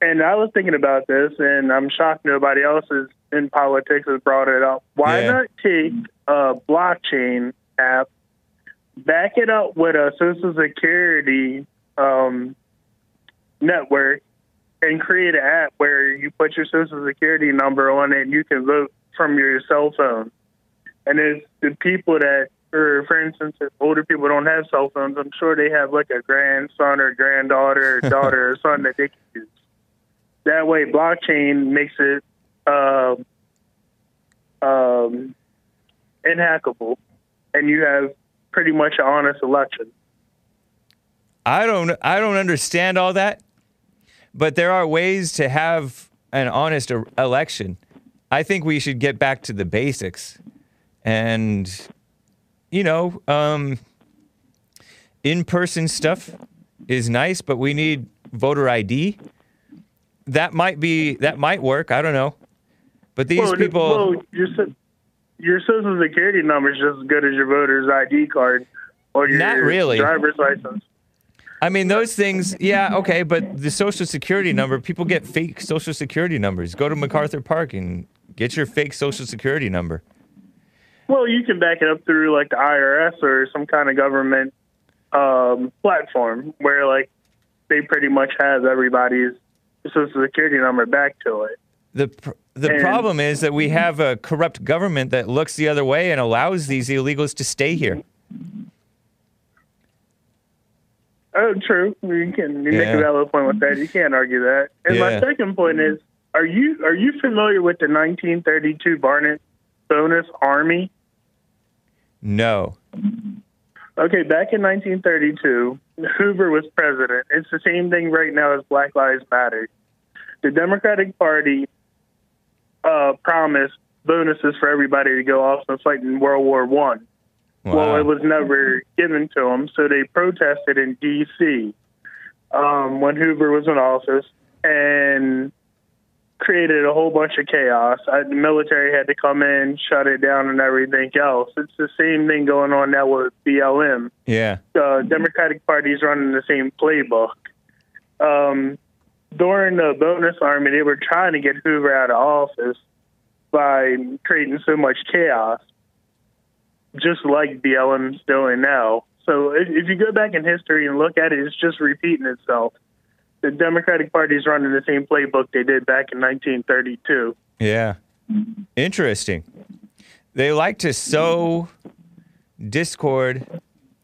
and I was thinking about this, and I'm shocked nobody else is in politics has brought it up. Why Yeah. not take a blockchain app, back it up with a Social Security um, network, and create an app where you put your Social Security number on it, and you can vote from your cell phone. And it's the people that, or for instance, if older people don't have cell phones, I'm sure they have like a grandson or granddaughter or (laughs) daughter or son that they can use. That way, blockchain makes it um um, inhackable, and you have pretty much an honest election. I don't I don't understand all that, but there are ways to have an honest election. I think we should get back to the basics, and you know, um, in-person stuff is nice, but we need voter ID. That might be that might work. I don't know, but these well, people. well, your your social security number is just as good as your voter's ID card or your Not really. driver's license. I mean, those things, yeah, okay, but the social security number, people get fake social security numbers. Go to MacArthur Park and get your fake social security number. Well, you can back it up through like the IRS or some kind of government um, platform where like they pretty much have everybody's social security number back to it. The, pr- the And- problem is that we mhm. have a corrupt government that looks the other way and allows these illegals to stay here. Oh, true. You can you make a valid point with that. You can't argue that. And Yeah. my second point is: Are you are you familiar with the 1932 Barnett Bonus Army? No. Okay, back in 1932, Hoover was president. It's the same thing right now as Black Lives Matter. The Democratic Party uh, promised bonuses for everybody to go off and fight in World War One. Well, it was never given to them, so they protested in D.C. Um, when Hoover was in office and created a whole bunch of chaos. Uh, the military had to come in, shut it down, and everything else. It's the same thing going on now with BLM. Yeah. The Democratic Party is running the same playbook. Um, during the bonus army, they were trying to get Hoover out of office by creating so much chaos just like BLM's doing now. So if, if you go back in history and look at it, it's just repeating itself. The Democratic Party is running the same playbook they did back in 1932. Yeah. Interesting. They like to sow discord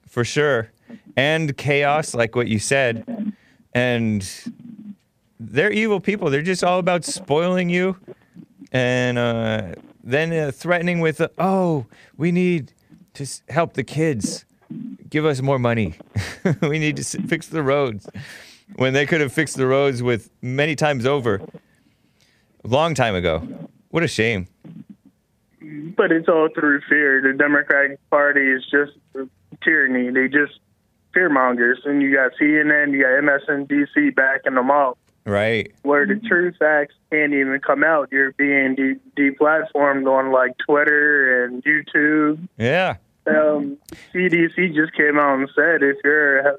for sure and chaos, like what you said. And they're evil people. They're just all about spoiling you and uh, then uh, threatening with, uh, oh, we need to help the kids. Give us more money. (laughs) we need to fix the roads. When they could have fixed the roads with many times over a long time ago. What a shame. But it's all through fear. The Democratic Party is just tyranny. They just fear mongers. And you got CNN, you got MSNBC backing them up. Right. Where the true facts can't even come out. You're being de- deplatformed on like Twitter and YouTube. Yeah. um, CDC just came out and said if you're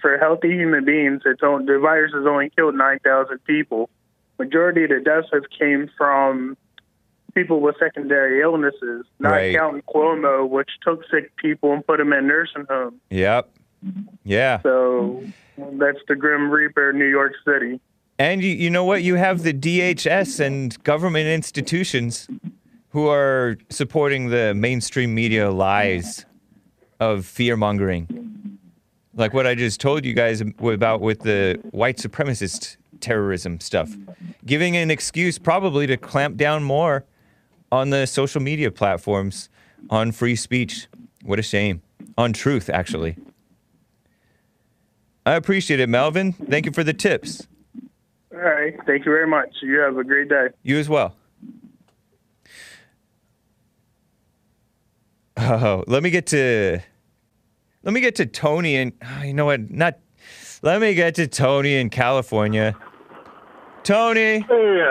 for healthy human beings, it's on, the virus has only killed nine thousand people. Majority of the deaths have came from people with secondary illnesses, not Right. counting Cuomo, which took sick people and put them in nursing homes. Yep. Yeah. So that's the Grim Reaper, New York City. And you, you know what? You have the DHS and government institutions who are supporting the mainstream media lies of fear mongering. Like what I just told you guys about with the white supremacist terrorism stuff. Giving an excuse probably to clamp down more on the social media platforms on free speech. What a shame. On truth, actually. I appreciate it, Melvin. Thank you for the tips. All right. Thank you very much. You have a great day. You as well. Oh, let me get to let me get to Tony and oh, you know what? Not let me get to Tony in California. Tony, Hey,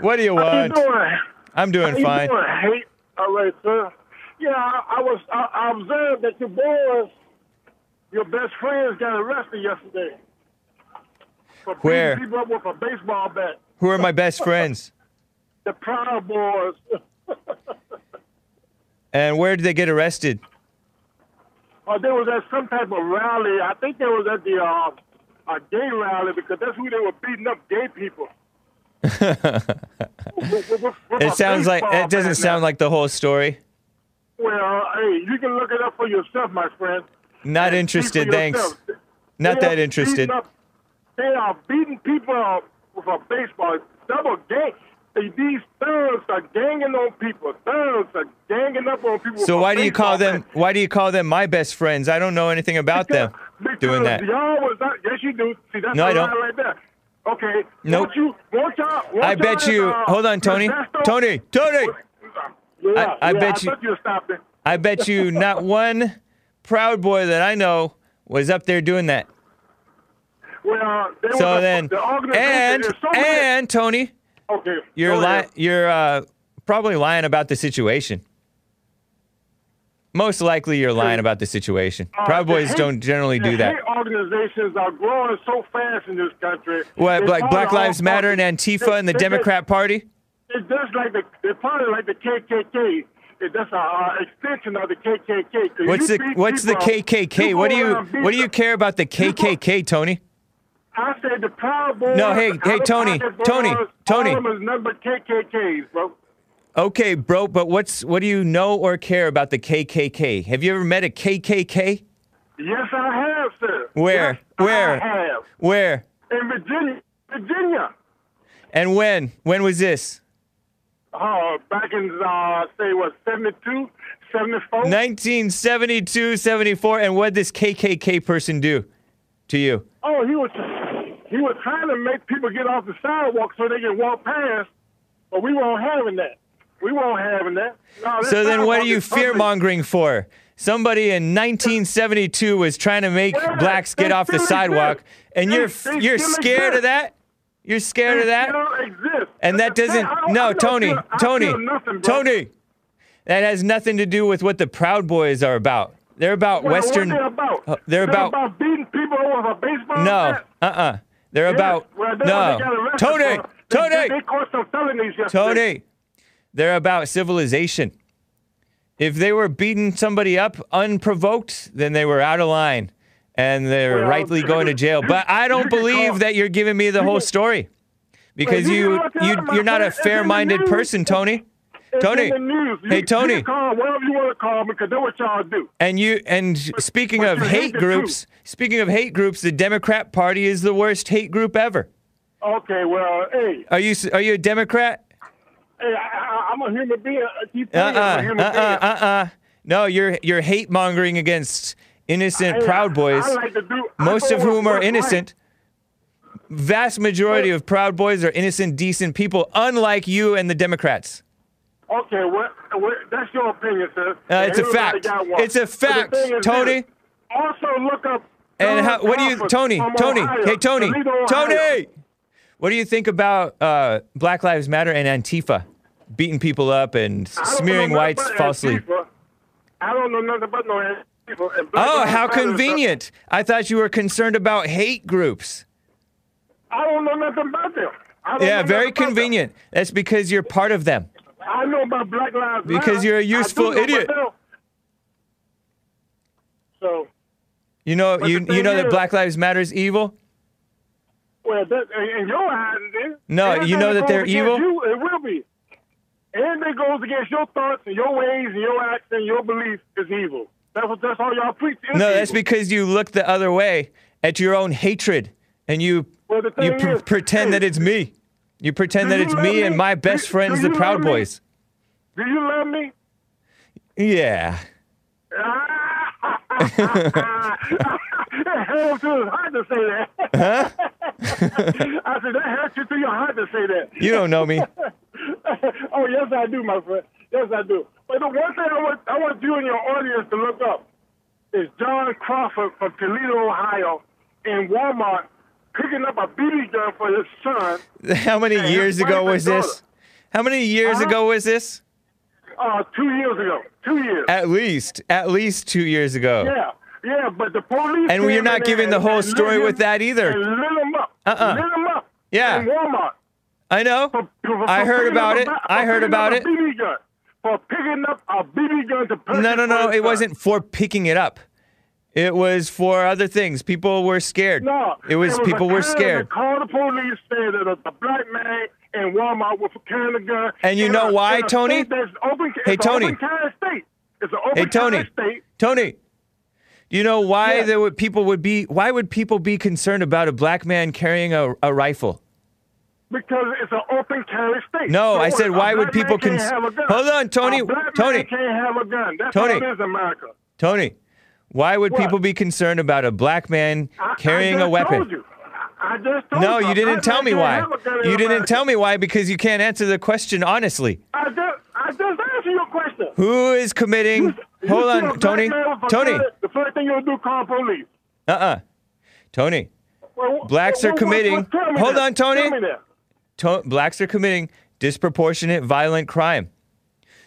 what do you how you want? doing? I'm doing How fine. doing? Hey, all right, sir. Yeah, I, I was. I, I observed that your boys, your best friends, got arrested yesterday. For Where? People up with a baseball bat. Who are my best friends? (laughs) The Proud Boys. (laughs) And where did they get arrested? Uh, they was at some type of rally. I think they was at the uh, a gay rally because that's who they were beating up gay people. (laughs) With- with- with It sounds like it doesn't sound like the whole story. Well, hey, you can look it up for yourself, my friend. Not interested, thanks. yourself. Not They that interested. up- they are beating people up with a baseball. Double gang. These thugs are ganging on people. Thugs are ganging up on people. So why do you call them why do you call them my best friends? I don't know anything about them Because doing that. Y'all was not, yes, you do. See, that's No, I don't. right there. Okay. Nope. Won't you, won't y'all, won't I bet y'all uh, hold on, Tony. Tony, Tony. Yeah, I- I yeah, bet I you- thought you'd stop it. I bet you not (laughs) one proud boy that I know was up there doing that. Well, So then, the and so and Tony, okay, you're li- you're uh, probably lying about the situation. Most likely, you're lying about the situation. Uh, Proud boys hate- don't generally do that. organizations are growing so fast in this country. What, like Black Lives Matter and. Antifa They- and the they- Democrat Party? It's just like the they're probably like the KKK. It's just a uh, extension of the KKK. What's the What's the people KKK? What do you What do you care about the KKK, Tony? I said the Proud Boys. No, hey, hey, Tony, Tony, Boys, Tony. All of them is nothing KKKs, bro. Okay, bro, but what's what do you know or care about the KKK? Have you ever met a KKK? Yes, I have, sir. Where? Yes, I Where? have. Where? In Virginia. Virginia. And when? When was this? Oh, back in, uh, say, what, 72, 74? 1972, 74. And what did this KKK person do to you? Oh, he was he was trying to make people get off the sidewalk so they can walk past, but we weren't having that. We weren't having that. No, So then what are you fear mongering for? Somebody in 1972 was trying to make Yeah, blacks get off the sidewalk, exist. and They- you're they you're scared of that? You're scared of that? exist. And that doesn't. No, Tony, feel- Tony, nothing. Tony. That has nothing to do with what the Proud Boys are about. They're about Well, Western. What they about? Uh, they're about- about beating people with a baseball No, bat. uh, uh They're Yes. about well, no. they arrested Tony, for. Tony, They, they caught some felonies yesterday. Tony. They're about civilization. If they were beating somebody up unprovoked, then they were out of line, and they're Well, rightly (laughs) going to jail. But I don't believe that you're giving me the whole story, because you you can look it you up, my you're not a friend. It's in the fair-minded person, Tony. Tony. in the news. You, Hey, Tony. Call whatever you want to call me because that's what y'all do. And you and speaking but of you hate groups, speaking of hate groups, the Democrat Party is the worst hate group ever. Okay, well, hey, Are you are you a Democrat? hey, I, I, I'm a human being. I Uh I'm uh uh uh uh. No, you're you're hate mongering against innocent Hey, Proud Boys, I like to do- most of whom are innocent. Vast majority of Proud Boys are innocent, decent people, unlike you and the Democrats. Okay, what, what, that's your opinion, sir. Uh, it's a Everybody fact. It's a fact, Tony. Also, look up. And how, what do you, Tony? Tony, Ohio, hey Tony, Toledo, Tony. What do you think about uh, Black Lives Matter and Antifa beating people up and smearing whites falsely? Antifa. I don't know nothing about no Antifa. Oh, how convenient! I thought you were concerned about hate groups. I don't know nothing about them. Yeah, very about them. convenient. That's because you're part of them. I know about Black Lives Matter. Because you're a useful idiot. So, You know, you you know thing that is- Black Lives Matter is evil. well, that, in your eyes, it is. No, you know that they're evil? You, it will be. Anything goes against your thoughts and your ways and your acts and your beliefs is evil. That's what that's all y'all preach. to No, is that's because you look the other way at your own hatred and you Well, you pr- is- pretend hey, that it's me. You pretend do that you it's love me and me? my Do- best friends, do the Proud? Boys. Do you love me? Yeah. it hurts to his heart to say that. Huh? (laughs) I said that hurts you to your heart to say that. You don't know me. (laughs) oh yes, I do, my friend. Yes, I do. But the one thing I want I want you and your audience to look up is John Crawford from Toledo, Ohio, in Walmart picking up a BB gun for his son. (laughs) How many years ago was and this? How many years Uh-huh. ago was this? Uh, two years ago. Two years. At least, at least two years ago. Yeah, yeah, but the police. And we're not giving the whole story lit with that either. And lit him up. Uh-uh. Lit him up. Yeah. Walmart. I know. For, for, I heard about it. a I heard about it. For picking up a BB gun to No, no, no. It wasn't for picking it up. It was for other things. People were scared. No, It was a people were scared. Called the police, said that a, black man in Walmart was carrying a gun. And you know a- why, Tony? open, Hey, Tony. Open carry state. It's an open Hey Tony. state. Tony. Do you know why Yeah. there would people would be why would people be concerned about a black man carrying a, a rifle? Because it's an open carry state. No, So I said, why would people can't cons- a gun. Hold on, Tony, Tony. man can't have a gun. That's Tony. all it is, America. Tony, why would What? people be concerned about a black man carrying I just a weapon? Told you. I I just told No, you. you didn't tell me why. have a gun in You didn't tell me why because you can't answer the question honestly. I just, I just answered your question. Who is committing? You Hold on, Tony. man with a Tony. The first thing you'll do, call police. Uh-uh. Tony. Well, Blacks well, are committing- well, Hold that. on, Tony. Tell me that. To- blacks are committing disproportionate violent crime.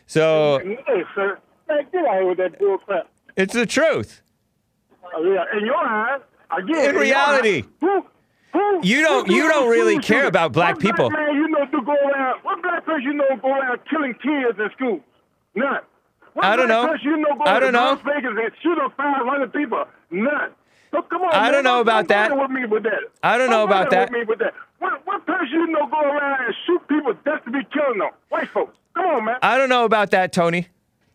So Hey, sir. Man, get out here with that bull crap. It's the truth. Oh, yeah, in your eyes, again. In reality. who, who, You don't- you do don't really care shootings? about black what people. Black man, you know, do go around. What black person you know go around killing kids in school? None. What I don't know. you know go I don't to know. Las Vegas and shoot up 500 people? None. So come on, I don't know about that. With me with that. I don't know about that. With me with that. What, what person you know go around and shoot people just to be killing them? White folks. Come on, man. I don't know about that, Tony.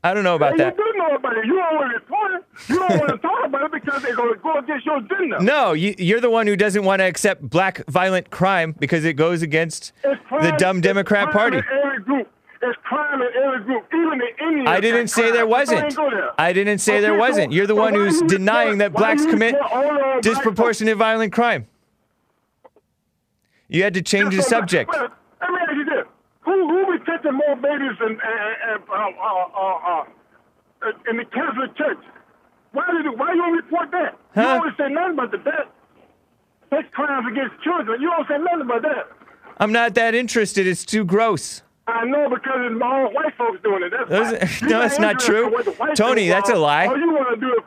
I don't know about Hey, that. You do know about it. You don't want to report it. You don't want to (laughs) talk about it because they're going to go against your agenda. No, you, you're the one who doesn't want to accept black violent crime because it goes against crime- the dumb Democrat Party. In every group. It's crime in every group. Even the Indians. I didn't say there wasn't. there. I didn't say there so- wasn't. You're the so one who's denying that blacks commit of black disproportionate violent crime. You had to change the subject. Well, let me ask you this: Who who be catching more babies in, uh, uh, uh, uh, in the Catholic Church? Why did you, why you don't report that? You Huh? always say nothing about the that. Sex crimes against children. You don't say nothing about that. I'm not that interested. It's too gross. I know because it's all white folks doing it. That's (laughs) no, that's not true. in what the white Tony, that's a lie. All you want to do is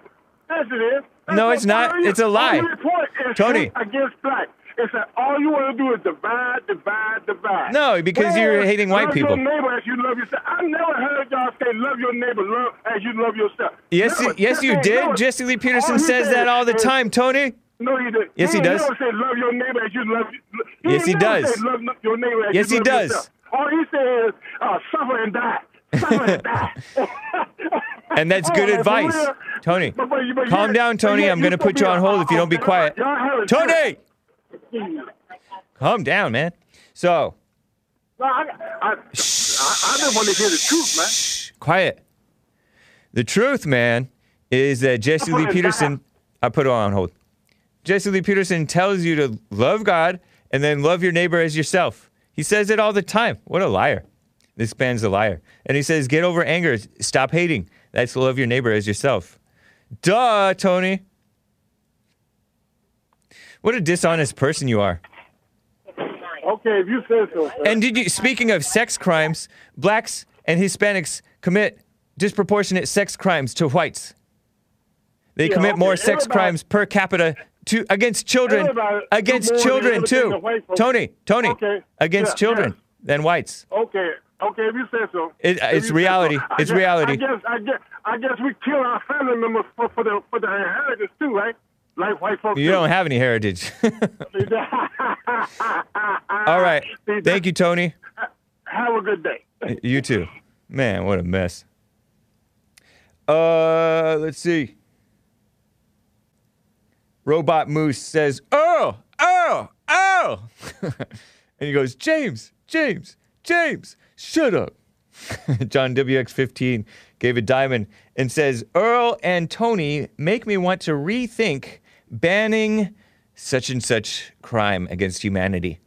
yes, it is. That's No, it's not. It's a lie. you Tony. against black. It's that all you want to do is divide, divide, divide. No, because you're hating white love people. Your neighbor as you love yourself. I never heard y'all say love your neighbor love as you love yourself. Yes, Never. yes, you did. never- Jesse Lee Peterson he says that all the time, Tony. No, he did. Yes, he ain't does. Never say love your neighbor as you love. Yes, he does. Love your neighbor as Yes, you he love does. yourself. All he says, is uh, suffer and die. Suffer and die. (laughs) (laughs) And that's Oh, good for advice. Tony, But- but but calm down, Tony. I'm going to put you on hold if you don't be quiet. Tony! Calm down, man. So, I, I, I, I just want to hear the truth, man. shh, quiet. The truth, man, is that Jesse Lee. Peterson, I put it on hold. Jesse Lee Peterson tells you to love God and then love your neighbor as yourself. He says it all the time. What a liar. This man's a liar. And he says, get over anger, stop hating. That's love your neighbor as yourself. Duh, Tony. What a dishonest person you are. Okay, if you say so. sir. And did you speaking of sex crimes, blacks and Hispanics commit disproportionate sex crimes to whites. They Yeah, commit okay, more sex crimes per capita to against children against children too. the white folks- Tony, Tony, Okay, against yeah, children yes. than whites. Okay, okay, if you say so. It- it's say so. reality. It's guess, reality. I guess, I guess, I guess we kill our family members for, for the for the inheritance too, right? Like white folks. You do. don't have any heritage. (laughs) All right. (laughs) Thank you, Tony. Have a good day. You too. Man, what a mess. Uh, let's see. Robot Moose says, "Oh, oh, oh," (laughs) and he goes, "James, James, James, shut up." John WX15 gave a diamond and says, Earl and Tony make me want to rethink banning such and such crime against humanity.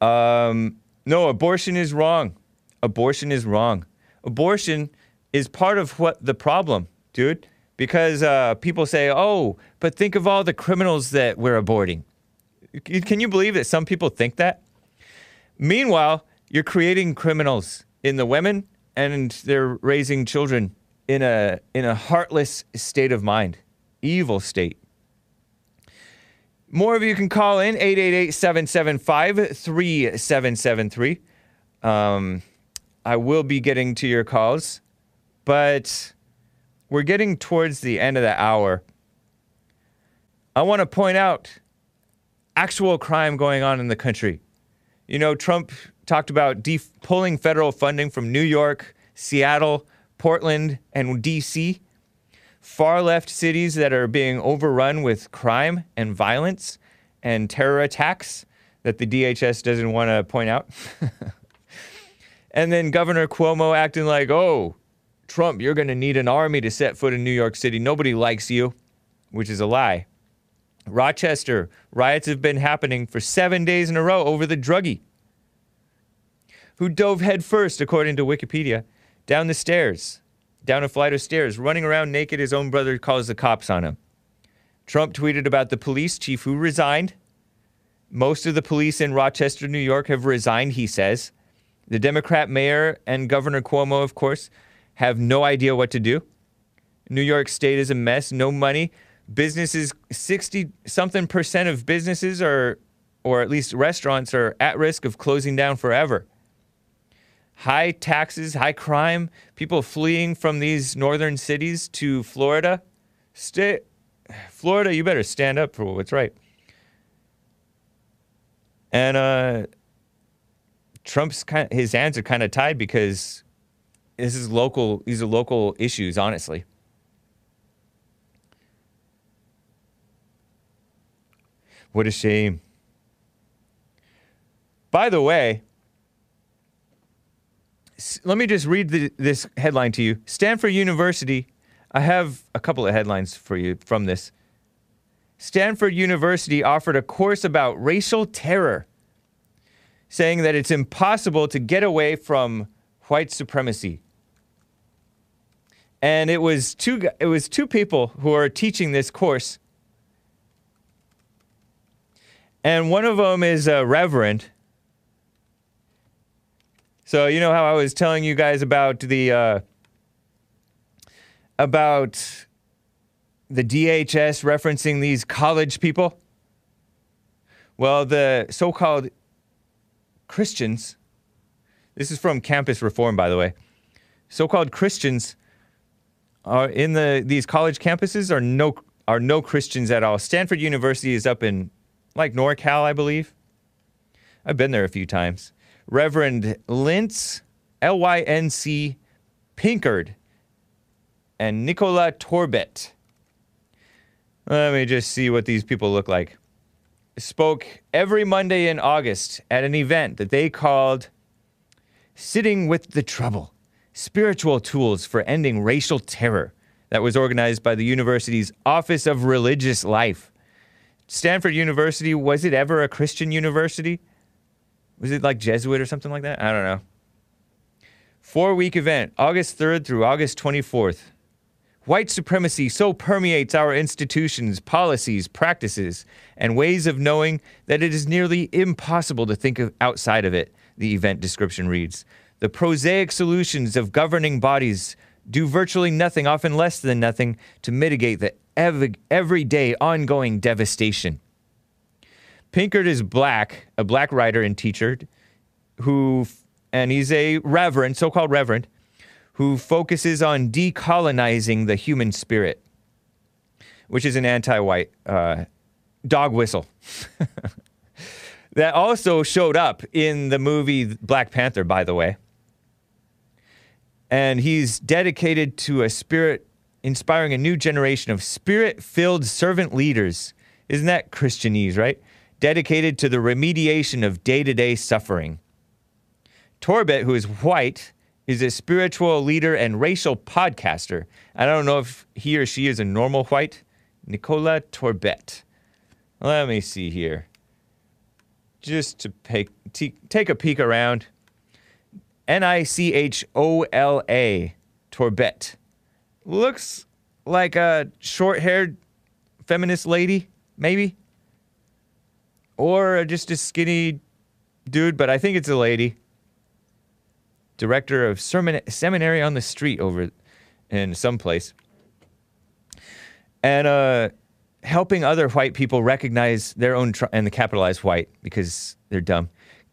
Um, no, abortion is wrong. Abortion is wrong. Abortion is part of what the problem, dude. Because uh, people say, oh, but think of all the criminals that we're aborting. Can you believe that some people think that? Meanwhile, you're creating criminals in the women and they're raising children in a in a heartless state of mind, evil state. More of you can call in 888-775-3773. Um, I will be getting to your calls, but we're getting towards the end of the hour. I want to point out actual crime going on in the country. You know, Trump talked about def- pulling federal funding from New York, Seattle, Portland, and DC. Far left cities that are being overrun with crime and violence and terror attacks that the DHS doesn't want to point out. (laughs) and then Governor Cuomo acting like, oh, Trump, you're going to need an army to set foot in New York City. Nobody likes you, which is a lie. Rochester, riots have been happening for seven days in a row over the druggie who dove headfirst, according to Wikipedia, down the stairs, down a flight of stairs, running around naked. His own brother calls the cops on him. Trump tweeted about the police chief who resigned. Most of the police in Rochester, New York have resigned, he says. The Democrat mayor and Governor Cuomo, of course, have no idea what to do. New York State is a mess, no money. Businesses, 60 something percent of businesses are, or at least restaurants, are at risk of closing down forever. High taxes, high crime, people fleeing from these northern cities to Florida. Stay, Florida, you better stand up for what's right. And uh, Trump's kind his hands are kind of tied because this is local. These are local issues, honestly. What a shame. By the way, let me just read the, this headline to you. Stanford University. I have a couple of headlines for you from this. Stanford University offered a course about racial terror, saying that it's impossible to get away from white supremacy. And it was two it was two people who are teaching this course. And one of them is a reverend. So you know how I was telling you guys about the uh, about the DHS referencing these college people? Well, the so called Christians, this is from Campus Reform, by the way. So called Christians are in the these college campuses are no are no Christians at all. Stanford University is up in like NorCal, I believe. I've been there a few times. Reverend Lintz, L Y N C Pinkard, and Nichola Torbett. Let me just see what these people look like. Spoke every Monday in August at an event that they called Sitting with the Trouble Spiritual Tools for Ending Racial Terror, that was organized by the university's Office of Religious Life. Stanford University, was it ever a Christian university? Was it like Jesuit or something like that? I don't know. Four week event, August 3rd through August 24th. White supremacy so permeates our institutions, policies, practices, and ways of knowing that it is nearly impossible to think of outside of it, the event description reads. The prosaic solutions of governing bodies do virtually nothing, often less than nothing, to mitigate the ev- everyday ongoing devastation. Pinkard is black, a black writer and teacher who, and he's a reverend, so called reverend, who focuses on decolonizing the human spirit, which is an anti white uh, dog whistle. (laughs) that also showed up in the movie Black Panther, by the way. and he's dedicated to a spirit, inspiring a new generation of spirit filled servant leaders. Isn't that Christianese, right? Dedicated to the remediation of day to day suffering. Torbett, who is white, is a spiritual leader and racial podcaster. I don't know if he or she is a normal white. Nichola Torbett. Let me see here. Just to take, t- take a peek around. N I C H O L A, Torbett. Looks like a short haired feminist lady, maybe. Or just a skinny dude, but I think it's a lady. Director of sermon- seminary on the street over in some place. And uh, helping other white people recognize their own, tra- and the capitalized white because they're dumb,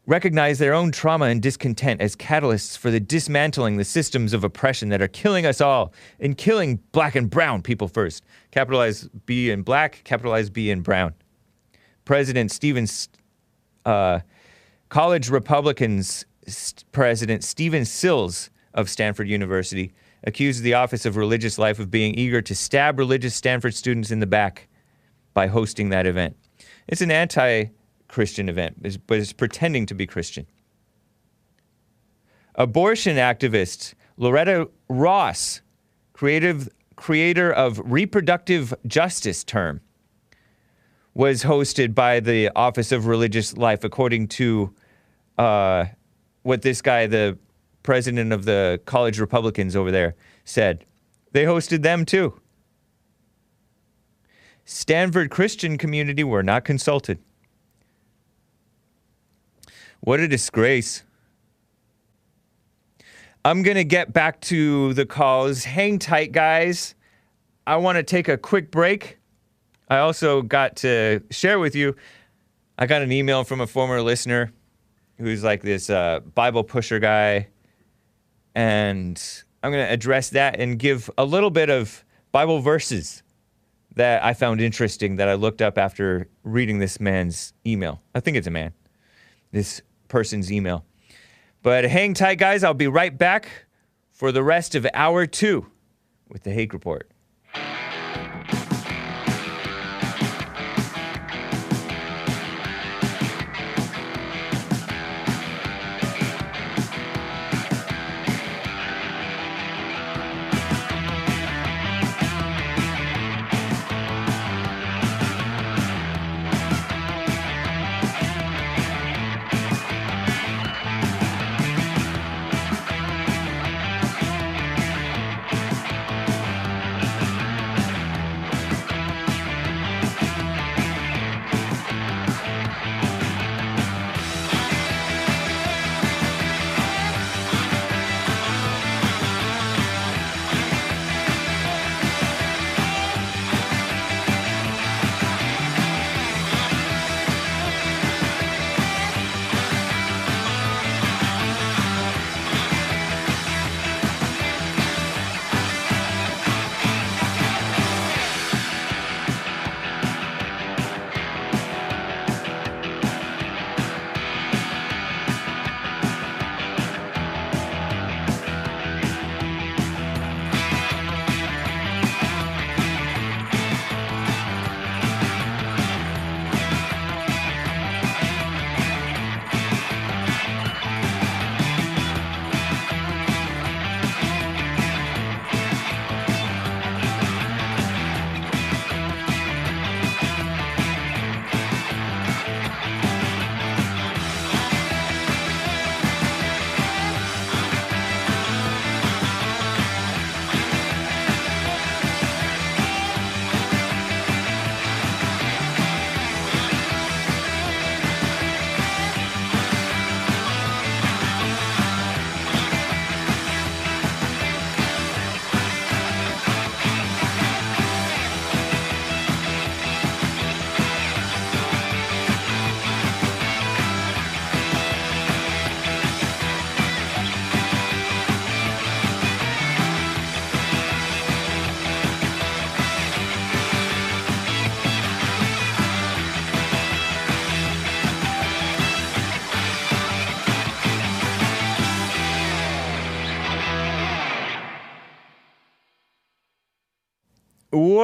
recognize their own trauma and discontent as catalysts for the dismantling the systems of oppression that are killing us all and killing black and brown people first. Capitalize B in black, capitalize B in brown. President Stephen, uh, college Republicans President Stephen Sills of Stanford University accused the Office of Religious Life of being eager to stab religious Stanford students in the back by hosting that event. It's an anti Christian event, but it's pretending to be Christian. Abortion activist Loretta Ross, creative, creator of reproductive justice term, was hosted by the Office of Religious Life, according to uh, what this guy, the president of the college Republicans over there, said. They hosted them too. Stanford Christian community were not consulted. What a disgrace. I'm going to get back to the calls. Hang tight, guys. I want to take a quick break. I also got to share with you, I got an email from a former listener who's like this uh, Bible pusher guy. And I'm going to address that and give a little bit of Bible verses that I found interesting that I looked up after reading this man's email. I think it's a man, this person's email. But hang tight, guys. I'll be right back for the rest of hour two with the Hake Report.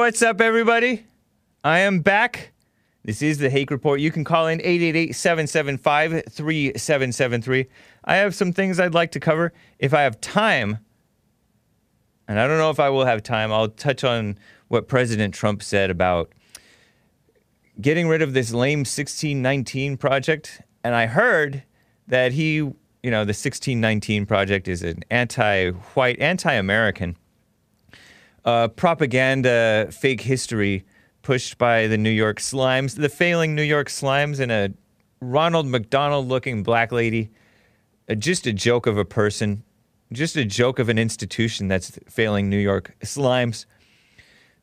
What's up, everybody? I am back. This is the Hake Report. You can call in 888 775 3773. I have some things I'd like to cover. If I have time, and I don't know if I will have time, I'll touch on what President Trump said about getting rid of this lame 1619 project. And I heard that he, you know, the 1619 project is an anti white, anti American uh, propaganda fake history pushed by the New York Slimes, the failing New York Slimes, and a Ronald McDonald looking black lady. Uh, just a joke of a person, just a joke of an institution that's failing New York Slimes.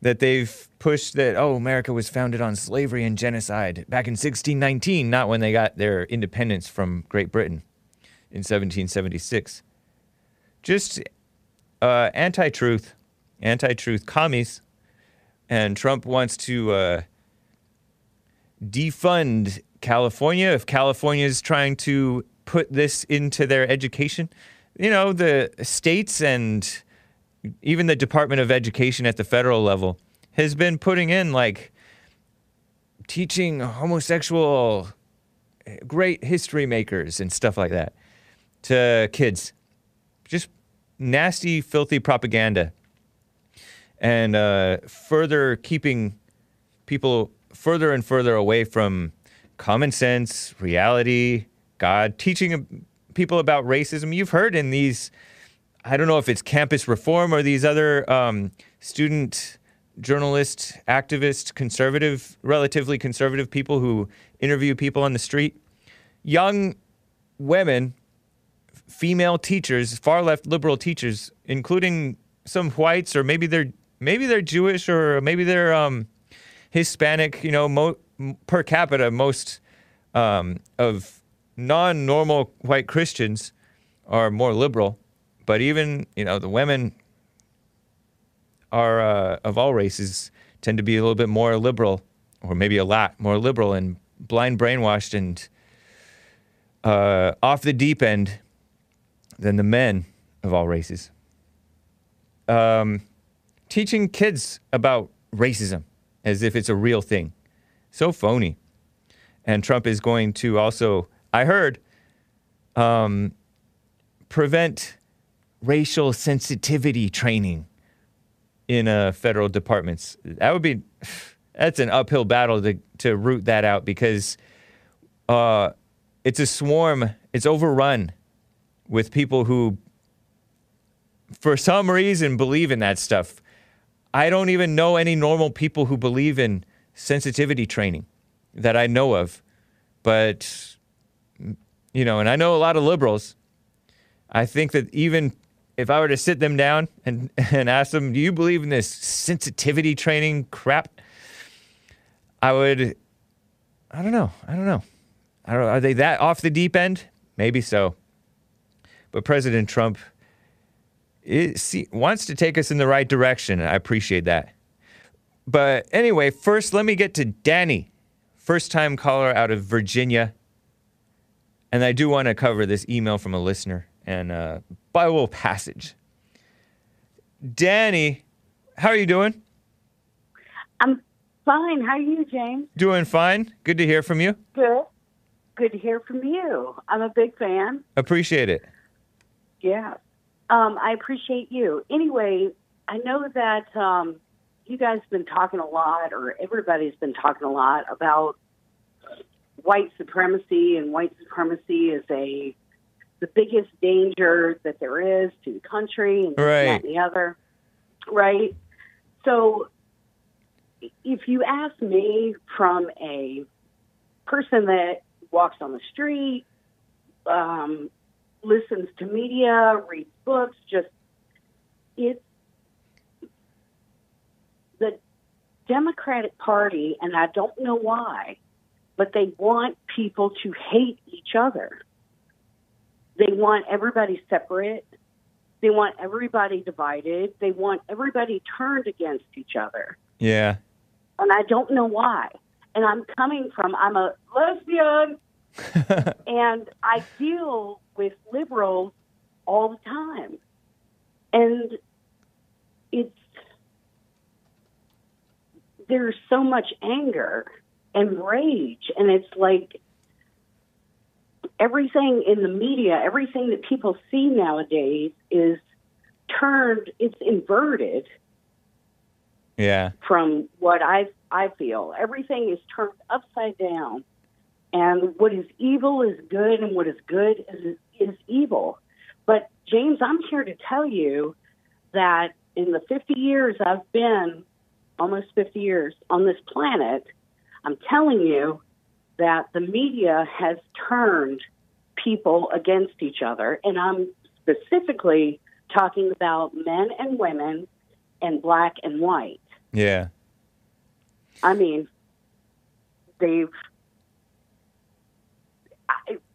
That they've pushed that, oh, America was founded on slavery and genocide back in 1619, not when they got their independence from Great Britain in 1776. Just uh, anti truth, anti truth commies and Trump wants to uh, defund California if California is trying to put this into their education. You know, the states and even the Department of Education at the federal level has been putting in like teaching homosexual great history makers and stuff like that to kids. Just nasty, filthy propaganda and uh, further keeping people further and further away from common sense, reality, God, teaching people about racism. You've heard in these, I don't know if it's campus reform or these other um, student journalist, activist, conservative, relatively conservative people who interview people on the street. Young women, female teachers, far left liberal teachers, including some whites, or maybe they're maybe they're Jewish or maybe they're um, Hispanic. You know, mo- per capita, most um, of non-normal white Christians are more liberal, but even you know the women are uh, of all races tend to be a little bit more liberal, or maybe a lot more liberal and blind brainwashed and uh, off the deep end than the men of all races. Um, teaching kids about racism as if it's a real thing. So phony. And Trump is going to also, I heard, um, prevent racial sensitivity training in uh, federal departments. That would be, that's an uphill battle to, to root that out because uh, it's a swarm, it's overrun with people who, for some reason, believe in that stuff. I don't even know any normal people who believe in sensitivity training that I know of. But, you know, and I know a lot of liberals. I think that even if I were to sit them down and, (laughs) and ask them, do you believe in this sensitivity training crap? I would, I don't know. I don't know. I don't. Are they that off the deep end? Maybe so. But President Trump it see, wants to take us in the right direction. I appreciate that. But anyway, first, let me get to Dani, first time caller out of Virginia. And I do want to cover this email from a listener and uh, Bible passage. Dani, how are you doing? I'm fine. How are you, James? Doing fine. Good to hear from you. Good. Good to hear from you. I'm a big fan. Appreciate it. Yeah. Um, I appreciate you. Anyway, I know that um, you guys have been talking a lot, or everybody's been talking a lot about white supremacy, and white supremacy is a the biggest danger that there is to the country and, Right. and the other. Right. So, if you ask me from a person that walks on the street, um, listens to media, reads books, just it's the Democratic Party, and I don't know why, but they want people to hate each other. They want everybody separate. They want everybody divided. They want everybody turned against each other. Yeah. And I don't know why. And I'm coming from, I'm a lesbian (laughs) and I deal with liberals all the time. And it's there's so much anger and rage, and it's like everything in the media, everything that people see nowadays is turned, it's inverted Yeah. from what I I feel. Everything is turned upside down, and what is evil is good, and what is good is is evil. But James, I'm here to tell you that in the 50 years I've been, almost 50 years on this planet, I'm telling you that the media has turned people against each other, and I'm specifically talking about men and women and black and white. Yeah. I mean, they've.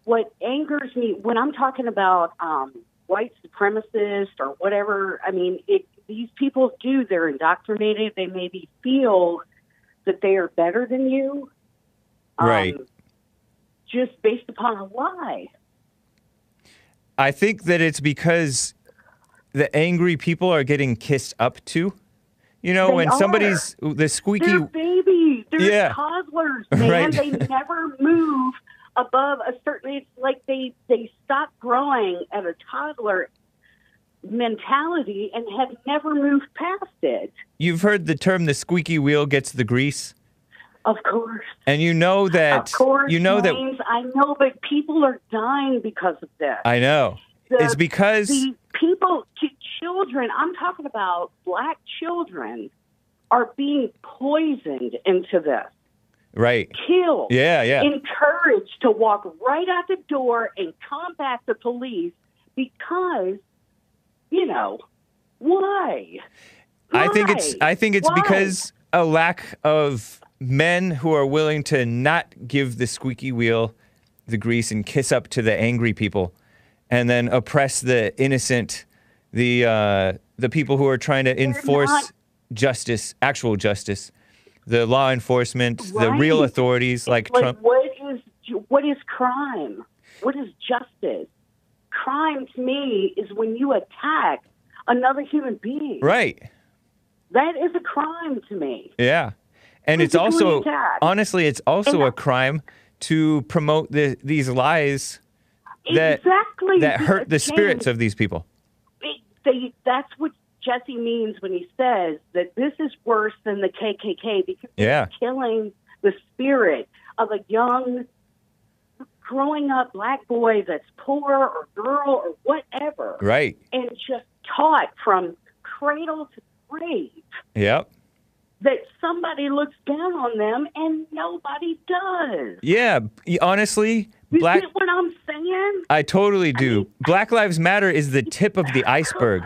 What angers me when I'm talking about um, white supremacists or whatever, I mean, it, these people do, they're indoctrinated. They maybe feel that they are better than you. um, Right. Just based upon a lie. I think that it's because the angry people are getting kissed up to. You know, They when are. somebody's the squeaky They're babies. They're Yeah. toddlers, (laughs) man. Right. They never move above a certain. It's like they they stop growing at a toddler mentality and have never moved past it. You've heard the term the squeaky wheel gets the grease. Of course, And you know that of course, you know that I know, but people are dying because of this. I know. The- it's because the people, children, I'm talking about black children, are being poisoned into this. Right. killed, Yeah, yeah. encouraged to walk right out the door and combat the police because, you know, why? I think it's I think it's Why? because a lack of men who are willing to not give the squeaky wheel the grease and kiss up to the angry people and then oppress the innocent the uh, the people who are trying to enforce justice, actual justice, the law enforcement, the real authorities like like Trump. what is what is crime? What is justice? Crime to me is when you attack another human being. Right. That is a crime to me. Yeah. And it's also honestly it's also And- a crime to promote the, these lies that exactly that hurt the spirits of these people. it- they, that's what Jesse means when he says that this is worse than the KKK because Yeah. it's killing the spirit of a young, growing up black boy that's poor or girl or whatever, Right. and just taught from cradle to grave Yep. that somebody looks down on them and nobody does. Yeah. Honestly, You black. what I'm saying? I totally do. Black Lives Matter is the tip of the (laughs) oh iceberg.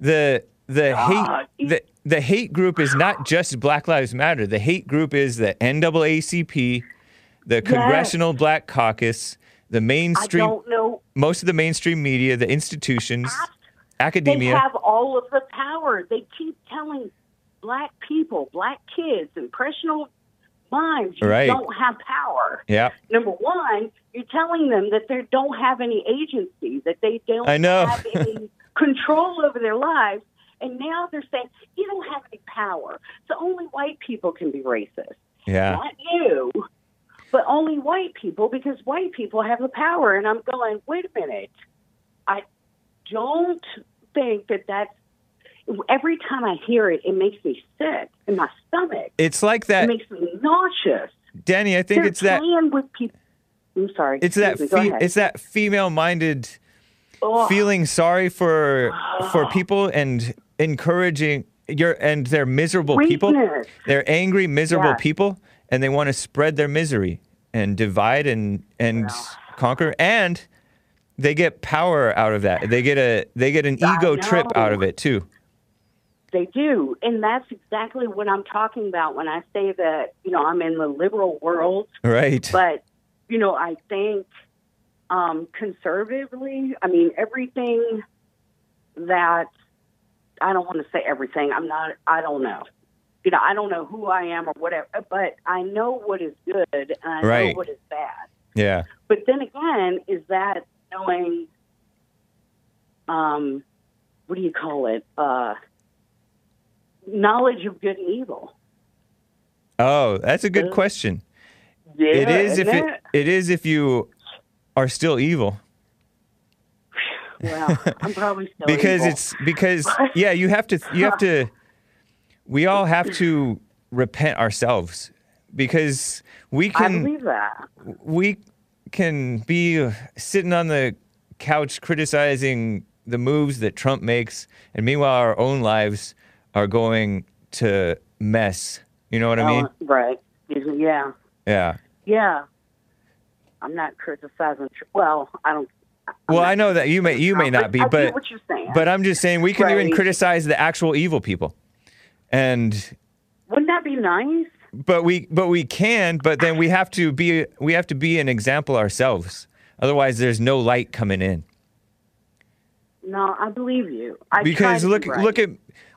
The the God. hate the the hate group is not just Black Lives Matter. The hate group is the NAACP, the Congressional Black Caucus, the I mainstream, don't know. most of the mainstream media, the institutions, They academia. have all of the power. They keep telling black people, black kids, impressionable minds, you Right. don't have power. yeah. Number one, you're telling them that they don't have any agency, that they don't I know. have any (laughs) control over their lives. And now they're saying, you don't have any power. So only white people can be racist. Yeah. Not you, but only white people because white people have the power. And I'm going, wait a minute. I don't think that that's. Every time I hear it, it makes me sick in my stomach. It's like It that, makes me nauseous. Dani. I think They're it's that. with people. I'm sorry. It's that. Excuse Fe- it's that female-minded Ugh. feeling sorry for for (sighs) people and encouraging your and they're miserable people. They're angry, miserable people, and they want to spread their misery and divide and and conquer. And they get power out of that. They get a they get an ego trip out of it too. They do. And that's exactly what I'm talking about when I say that, you know, I'm in the liberal world. Right. But, you know, I think um, conservatively, I mean, everything that, I don't want to say everything. I'm not, I don't know. You know, I don't know who I am or whatever, but I know what is good and I know what is bad. yeah. But then again, is that knowing, um, what do you call it? Uh, knowledge of good and evil. Oh, that's a good question. Yeah, it is if it, it is if you are still evil. Well, I'm probably (laughs) still because evil. it's because (laughs) yeah you have to you have to we all have to repent ourselves because we I can believe that. we can be sitting on the couch criticizing the moves that Trump makes and meanwhile our own lives are going to mess you know what i oh, mean Oh, right. Yeah. yeah Yeah. I'm not criticizing. Well, I don't. I'm well i know that you may you may not be but what you're saying. but i'm just saying we can even criticize the actual evil people and Wouldn't that be nice? but we but we can but then we have to be we have to be an example ourselves otherwise there's no light coming in No, I believe you. I because look right. look at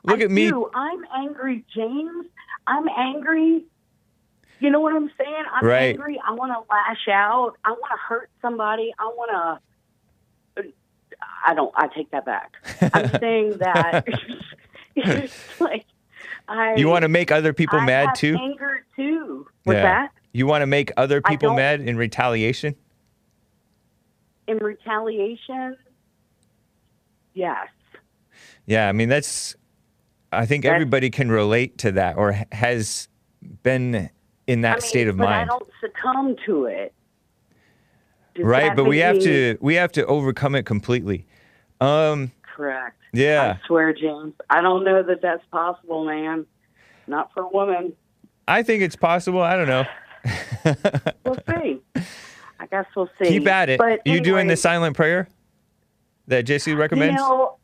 look I at me do. I'm angry, James. I'm angry. You know what I'm saying? I'm Right. angry. I want to lash out. I want to hurt somebody. I want to. I don't. I take that back. I'm (laughs) saying that (laughs) (laughs) like I. you want to make other people I mad too Anger too. What's Yeah. that? you want to make other people mad in retaliation In retaliation. Yes. yeah i mean that's i think That's- everybody can relate to that or has been in that I mean, state of but mind I don't succumb to it. Does right but we have me- to we have to overcome it completely um Correct. yeah I swear, James. I don't know that that's possible, man. Not for a woman. i think it's possible i don't know (laughs) We'll see. I guess we'll see. keep at it But you doing the silent prayer that JC recommends You know,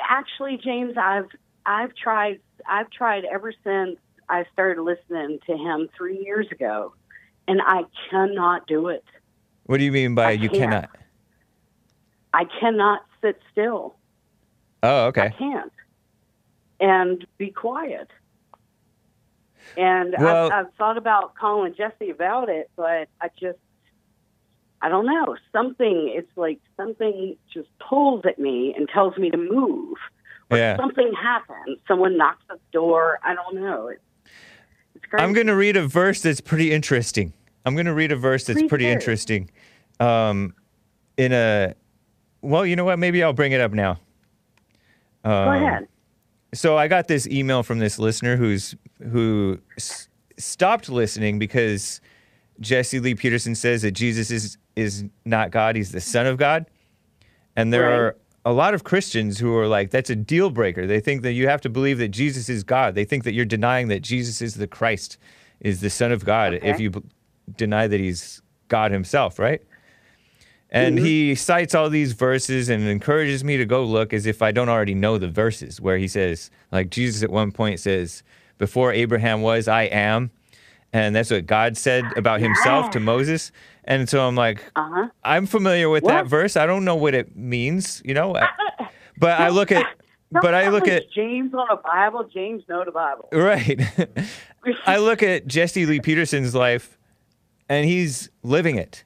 actually, James, I've I've tried I've tried ever since I started listening to him three years ago, and I cannot do it. what do you mean by I you can't. cannot I cannot sit still. oh okay. I can't. And be quiet. And Well- I've, I've thought about calling Jesse about it, but I just, I don't know. Something, it's like something just pulls at me and tells me to move. Or Yeah. something happens. Someone knocks at the door. I don't know. It's, crazy. I'm going to read a verse that's pretty interesting. I'm going to read a verse that's Please pretty do. interesting. Um, in a, well, you know what? Maybe I'll bring it up now. Go Um, ahead. So I got this email from this listener who's who s- stopped listening because Jesse Lee Peterson says that Jesus is is not God; he's the Son of God. And there Right. are a lot of Christians who are like, that's a deal breaker. They think that you have to believe that Jesus is God. They think that you're denying that Jesus is the Christ, is the Son of God, if you b- deny that he's God himself, right? And Mm-hmm. he cites all these verses and encourages me to go look as if I don't already know the verses, where he says, like Jesus at one point says, Before Abraham was, I am. And that's what God said about himself to Moses. And so I'm like, Uh huh. I'm familiar with that verse. I don't know what it means, you know? I- (laughs) But I look at, (laughs) but I look at, James on a Bible. James know the Bible. (laughs) right. I look at Jesse Lee Peterson's life and he's living it.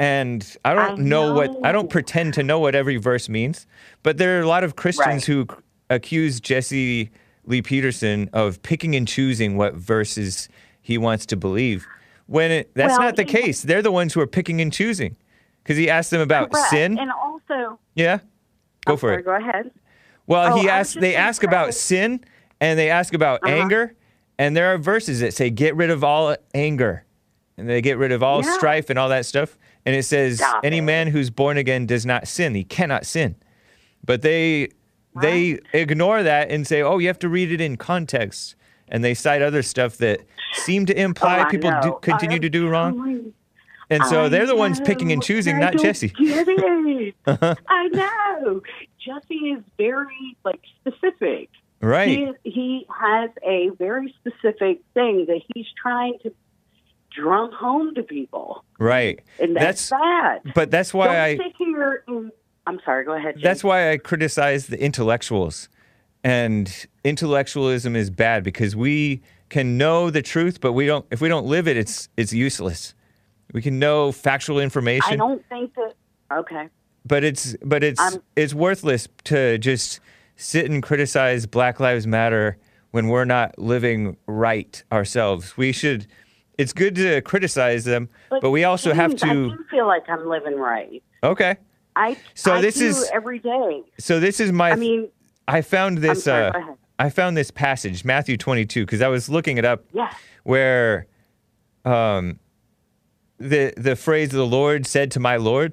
And I don't I know, what, I don't pretend to know what every verse means, but there are a lot of Christians Right. who accuse Jesse Lee Peterson of picking and choosing what verses he wants to believe. When it, that's Well, not the case. They're the ones who are picking and choosing. Because he asked them about Correct. sin. And also, yeah. Go I'm for sorry, it. Go ahead. Well, Oh, he asks. They ask about sin, and they ask about Uh-huh. anger, and there are verses that say, "Get rid of all anger," and they get rid of all Yeah. strife and all that stuff. And it says, Stop "Any it. man who's born again does not sin. He cannot sin." But they they ignore that and say, "Oh, you have to read it in context," and they cite other stuff that seem to imply Oh, people do, continue to do wrong. And so I they're the ones picking and choosing, I not Jesse. It. (laughs) Uh-huh. I know. Jesse is very like specific. Right. He, he has a very specific thing that he's trying to drum home to people, Right. and that's, That's- sad. But that's why Don't I sit here and I'm sorry. Go ahead. James. That's why I criticize the intellectuals. And intellectualism is bad because we can know the truth, but we don't if we don't live it, it's it's useless. We can know factual information. I don't think that. Okay. but it's but it's I'm- it's worthless to just sit and criticize Black Lives Matter when we're not living right ourselves. We should. It's good to criticize them, but, we also have James, I to. do feel like I'm living right. Okay. I So I this do is- every day. So this is my. I mean, I found this. sorry, uh, go ahead. I found this passage, Matthew 22, because I was looking it up. yeah. where um, the the phrase "the Lord said to my Lord"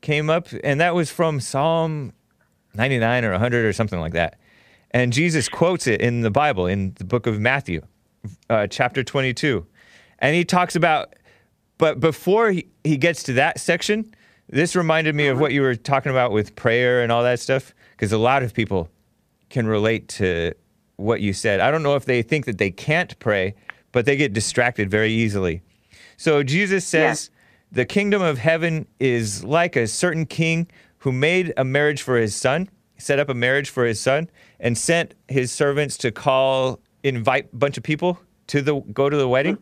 came up, and that was from Psalm 99 or 100 or something like that. And Jesus quotes it in the Bible in the book of Matthew, uh, chapter 22, and he talks about. But before he, he gets to that section, this reminded me of what you were talking about with prayer and all that stuff, because a lot of people can relate to what you said. I don't know if they think that they can't pray, but they get distracted very easily. So Jesus says, The kingdom of heaven is like a certain king who made a marriage for his son, set up a marriage for his son, and sent his servants to call, invite a bunch of people to the go to the wedding.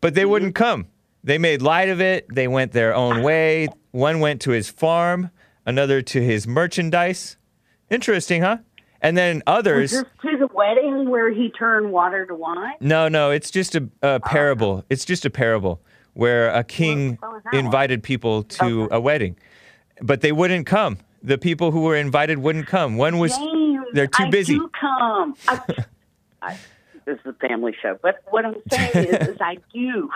But they wouldn't mm-hmm. come. They made light of it. They went their own way. One went to his farm, another to his merchandise. Interesting, huh? And then others. Just to the wedding where he turned water to wine. No, no, it's just a, a oh, parable. It's just a parable where a king Well, one. invited people to a wedding, but they wouldn't come. The people who were invited wouldn't come. One was James, they're too I busy. do come. I, (laughs) I, this is a family show, but what I'm saying is, is I do.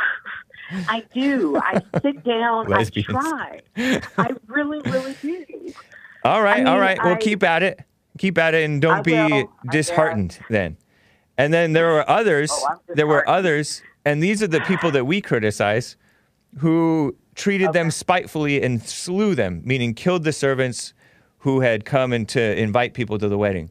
I do. I sit down. Lesbians. I try. I really, really do. All right, I all mean, right. Well, keep at it. Keep at it, and don't I be will, disheartened then. And then there were others. Oh, there were others, and these are the people that we criticize, who treated them spitefully and slew them, meaning killed the servants who had come and to invite people to the wedding.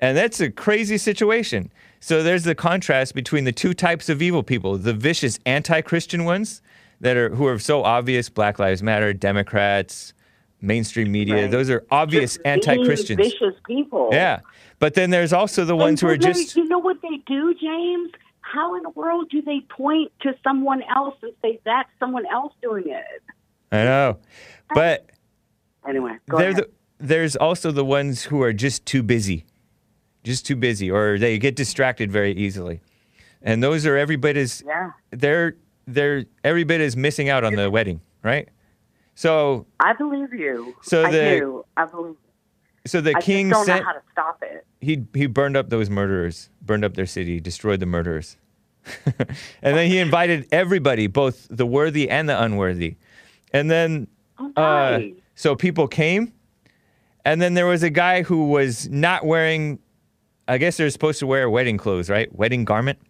And that's a crazy situation. So there's the contrast between the two types of evil people: the vicious anti-Christian ones that are who are so obvious, Black Lives Matter, Democrats, mainstream media. Right. Those are obvious Just anti-Christians. vicious people. Yeah. But then there's also the ones who are just You know what they do, James? How in the world do they point to someone else and say that's someone else doing it? I know. But Anyway, go ahead. the, there's also the ones who are just too busy. Just too busy or they get distracted very easily. And those are every bit as yeah, they're they're every bit as missing out on the wedding, right? So I believe you. So I the- do. I believe. so the I king don't sent know how to stop it. he he burned up those murderers, burned up their city, destroyed the murderers. (laughs) and then he invited everybody, both the worthy and the unworthy. And then Oh, uh, so people came, and then there was a guy who was not wearing. I guess they're supposed to wear wedding clothes, right? Wedding garment.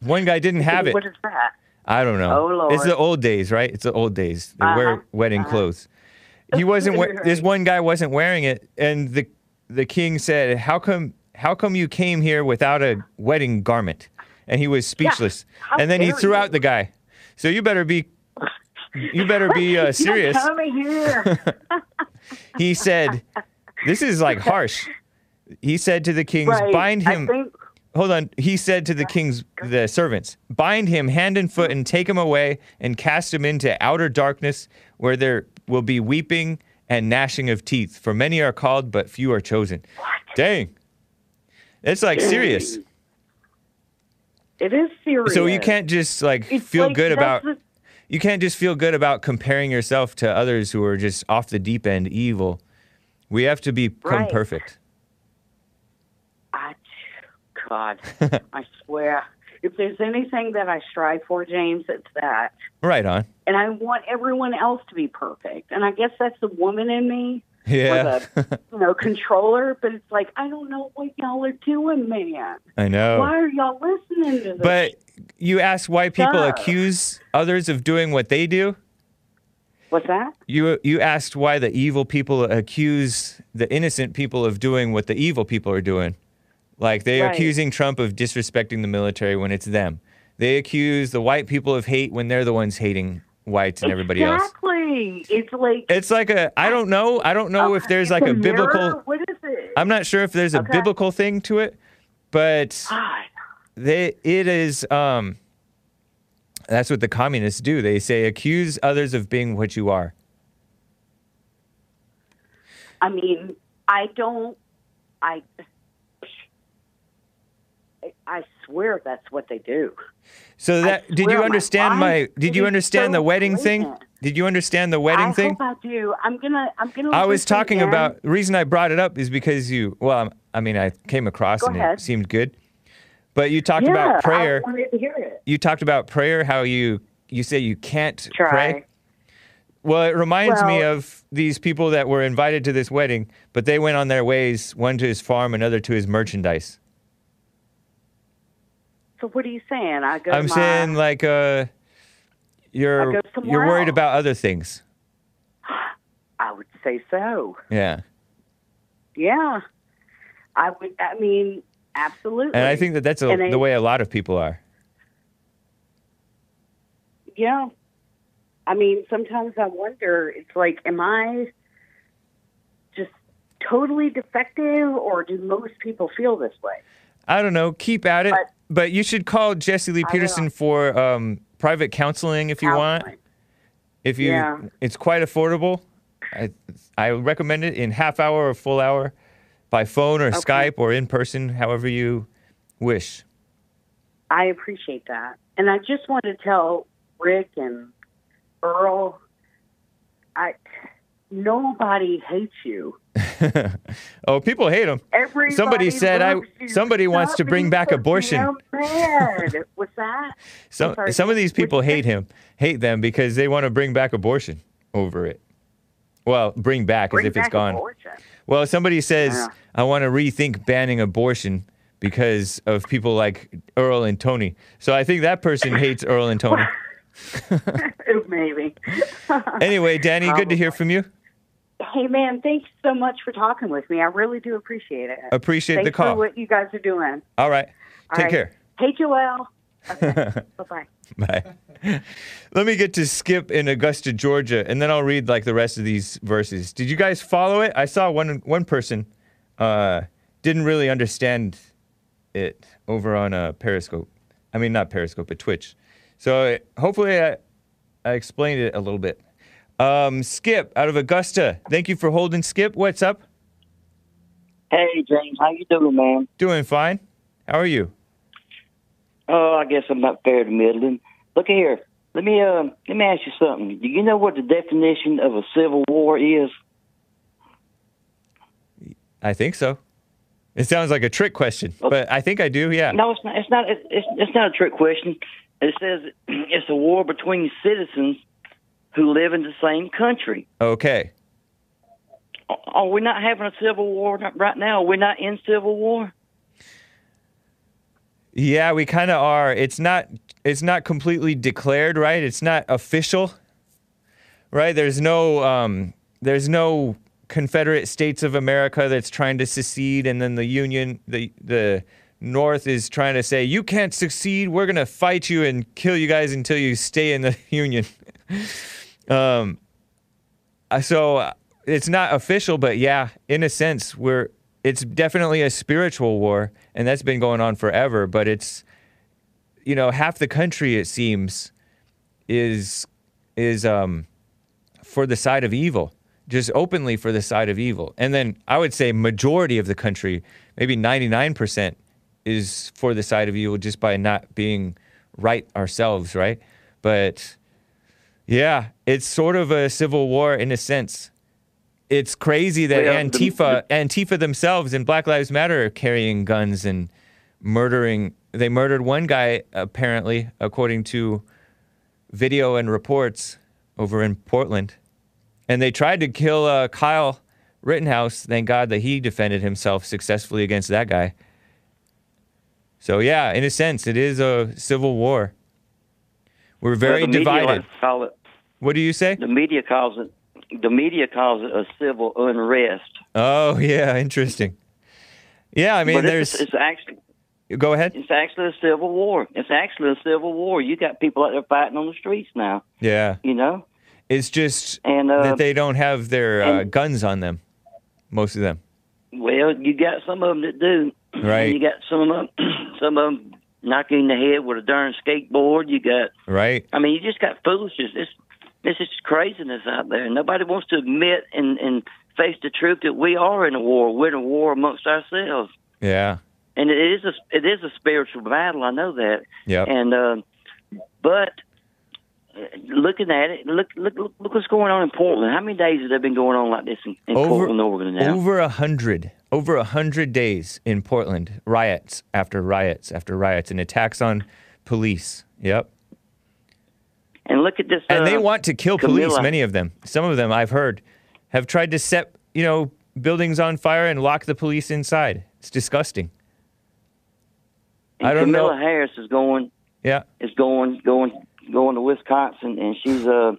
One guy didn't have it. What is that? I don't know. Oh, Lord. It's the old days, right? It's the old days. They Uh-huh. wear wedding Uh-huh. clothes. (laughs) He wasn't. we- This one guy wasn't wearing it, and the the king said, "How come? How come you came here without a wedding garment?" And he was speechless. How and then he threw you. out the guy. So you better be. You better be uh, (laughs) serious. Coming here. (laughs) He said, "This is like harsh." He said to the kings, right. "Bind him." Think, hold on. He said to the king's the servants, "Bind him hand and foot and take him away and cast him into outer darkness, where there will be weeping and gnashing of teeth. For many are called, but few are chosen." Dang, it's like serious. it is serious. So you can't just like It's feel like, good about. the- You can't just feel good about comparing yourself to others who are just off the deep end evil. We have to become Right. perfect. God, (laughs) I swear. If there's anything that I strive for, James, it's that. Right on. And I want everyone else to be perfect. And I guess that's the woman in me, Yeah, the (laughs) you know controller. But it's like I don't know what y'all are doing, man. I know. Why are y'all listening to this? But you ask why people Duh. accuse others of doing what they do. what's that? You you asked why the evil people accuse the innocent people of doing what the evil people are doing. Like they're Right. accusing Trump of disrespecting the military when it's them. They accuse the white people of hate when they're the ones hating whites and everybody else. exactly. It's like It's like a I don't know. I don't know if there's like it's a biblical? What is it? I'm not sure if there's a Okay. biblical thing to it, but God. they it is um that's what the communists do. They say accuse others of being what you are. I mean, I don't. I. I swear that's what they do. So that did you understand my? life, Did you understand so the wedding thing? Did you understand the wedding I thing? hope I do. I'm gonna. I'm gonna. I was talking in. about the reason I brought it up is because you. Well, I mean, I came across Go and ahead. it seemed good, but you talked Yeah, about prayer. I wanted to hear it. You talked about prayer. How you you say you can't Try. pray. Well, it reminds me of these people that were invited to this wedding, but they went on their ways, one to his farm, another to his merchandise. So what are you saying? I go. I'm my, saying like uh, you're you're worried else. about other things. (sighs) I would say so. Yeah. Yeah. I would. I mean, absolutely. And I think that that's a, And I- the way a lot of people are. Yeah. I mean, sometimes I wonder. It's like, am I just totally defective, or do most people feel this way? I don't know. Keep at it. But, But- you should call Jesse Lee Peterson for um, private counseling if you want. If you, Yeah. it's quite affordable. I, I recommend it in half hour or full hour, by phone or Skype or in person, however you wish. I appreciate that. And I just want to tell Rick and Earl, I nobody hates you. (laughs) oh, people hate him. Everybody Somebody said I- somebody wants to bring back abortion. Mad. What's that? (laughs) Some sorry, some of these people hate him, hate them because they want to bring back abortion over it. Well, bring back Bring as if it's gone. abortion. Well, somebody says Yeah. I want to rethink banning abortion because of people like Earl and Tony. So I think that person (laughs) hates Earl and Tony. Maybe. Anyway, Dani, good to hear from you. (laughs) Hey man, thanks so much for talking with me. I really do appreciate it. Appreciate thanks the call. for what you guys are doing. All right. All Take right. care. Hey Joelle. Okay. (laughs) bye bye. Bye. Let me get to Skip in Augusta, Georgia, and then I'll read like the rest of these verses. Did you guys follow it? I saw one one person uh, didn't really understand it over on uh, Periscope. I mean, not Periscope, but Twitch. So hopefully I, I explained it a little bit. Um, Skip out of Augusta. Thank you for holding. Skip, what's up? Hey James, how you doing, man? Doing fine. How are you? Oh, I guess I'm not fair to middling. Look here, let me uh, let me ask you something. Do you know what the definition of a civil war is? I think so. It sounds like a trick question, but I think I do. Yeah. No, it's not. It's not. It's, it's not a trick question. It says (clears throat) it's a war between citizens who live in the same country. Okay. Are we not having a civil war right now? We're we not in civil war? Yeah, we kind of are. It's not it's not completely declared, right? It's not official. Right? There's no um there's no Confederate States of America that's trying to secede and then the Union the the North is trying to say you can't succeed. We're going to fight you and kill you guys until you stay in the (laughs) Union. Um so uh, it's not official, but yeah, in a sense, we're it's definitely a spiritual war, and that's been going on forever. But it's you know half the country it seems is is um for the side of evil, just openly for the side of evil, and then I would say majority of the country, maybe ninety nine percent, is for the side of evil just by not being right ourselves, right? But yeah, it's sort of a civil war in a sense. It's crazy that Well, the- Antifa, Antifa themselves and Black Lives Matter are carrying guns and murdering. They murdered one guy apparently, according to video and reports over in Portland, and they tried to kill uh, Kyle Rittenhouse. Thank God that he defended himself successfully against that guy. So yeah, in a sense, it is a civil war. We're very Well, divided. it. What do you say? The media calls it. The media calls it a civil unrest. Oh yeah, interesting. Yeah, I mean, but there's. it's, it's actually go ahead. it's actually a civil war. It's actually a civil war. You got people out there fighting on the streets now. Yeah, You know, it's just and uh, that they don't have their uh, guns on them. Most of them. well, you got some of them that do. Right. You got some of them. (clears throat) Some of them knocking in the head with a darn skateboard. You got. Right. I mean, you just got foolishness. This this is craziness out there. Nobody wants to admit and and face the truth that we are in a war. We're in a war amongst ourselves. Yeah. and it is a it is a spiritual battle. I know that. Yeah. And uh, but looking at it, look look look look what's going on in Portland. How many days has that been going on like this in, in Over- Portland, Oregon now? Over a hundred, over a hundred days in Portland, riots after riots after riots, and attacks on police. Yep, and look at this. and they uh, want to kill police. Many of them, some of them, I've heard, have tried to set you know buildings on fire and lock the police inside. It's disgusting. and I don't know- Kamala Harris is going Yeah, is going going going to Wisconsin, and she's uh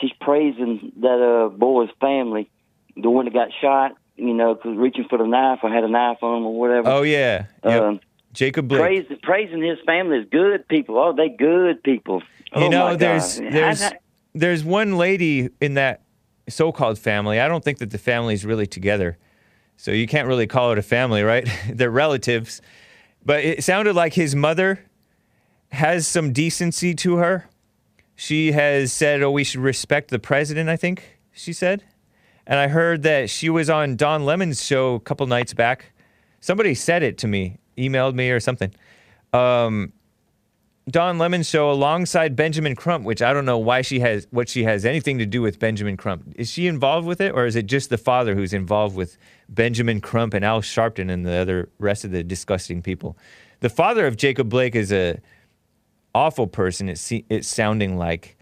she's praising that uh boy's family, the one that got shot. You know, cause reaching for the knife or had a knife on him or whatever. Oh yeah, yep. Um, Jacob Blake. praising praising his family is good people. Oh, they good people. You oh know, my there's God. there's I- I- there's one lady in that so-called family. I don't think that the family's really together, so you can't really call it a family, right? (laughs) They're relatives, but it sounded like his mother has some decency to her. She has said, "Oh, we should respect the president." I think she said, and I heard that she was on Don Lemon's show a couple nights back. Somebody said it to me, emailed me or something. Um, Don Lemon's show alongside Benjamin Crump, which I don't know why she has what she has anything to do with Benjamin Crump. Is she involved with it, or is it just the father who's involved with Benjamin Crump and Al Sharpton and the other rest of the disgusting people? The father of Jacob Blake is a awful person. It's it's sounding like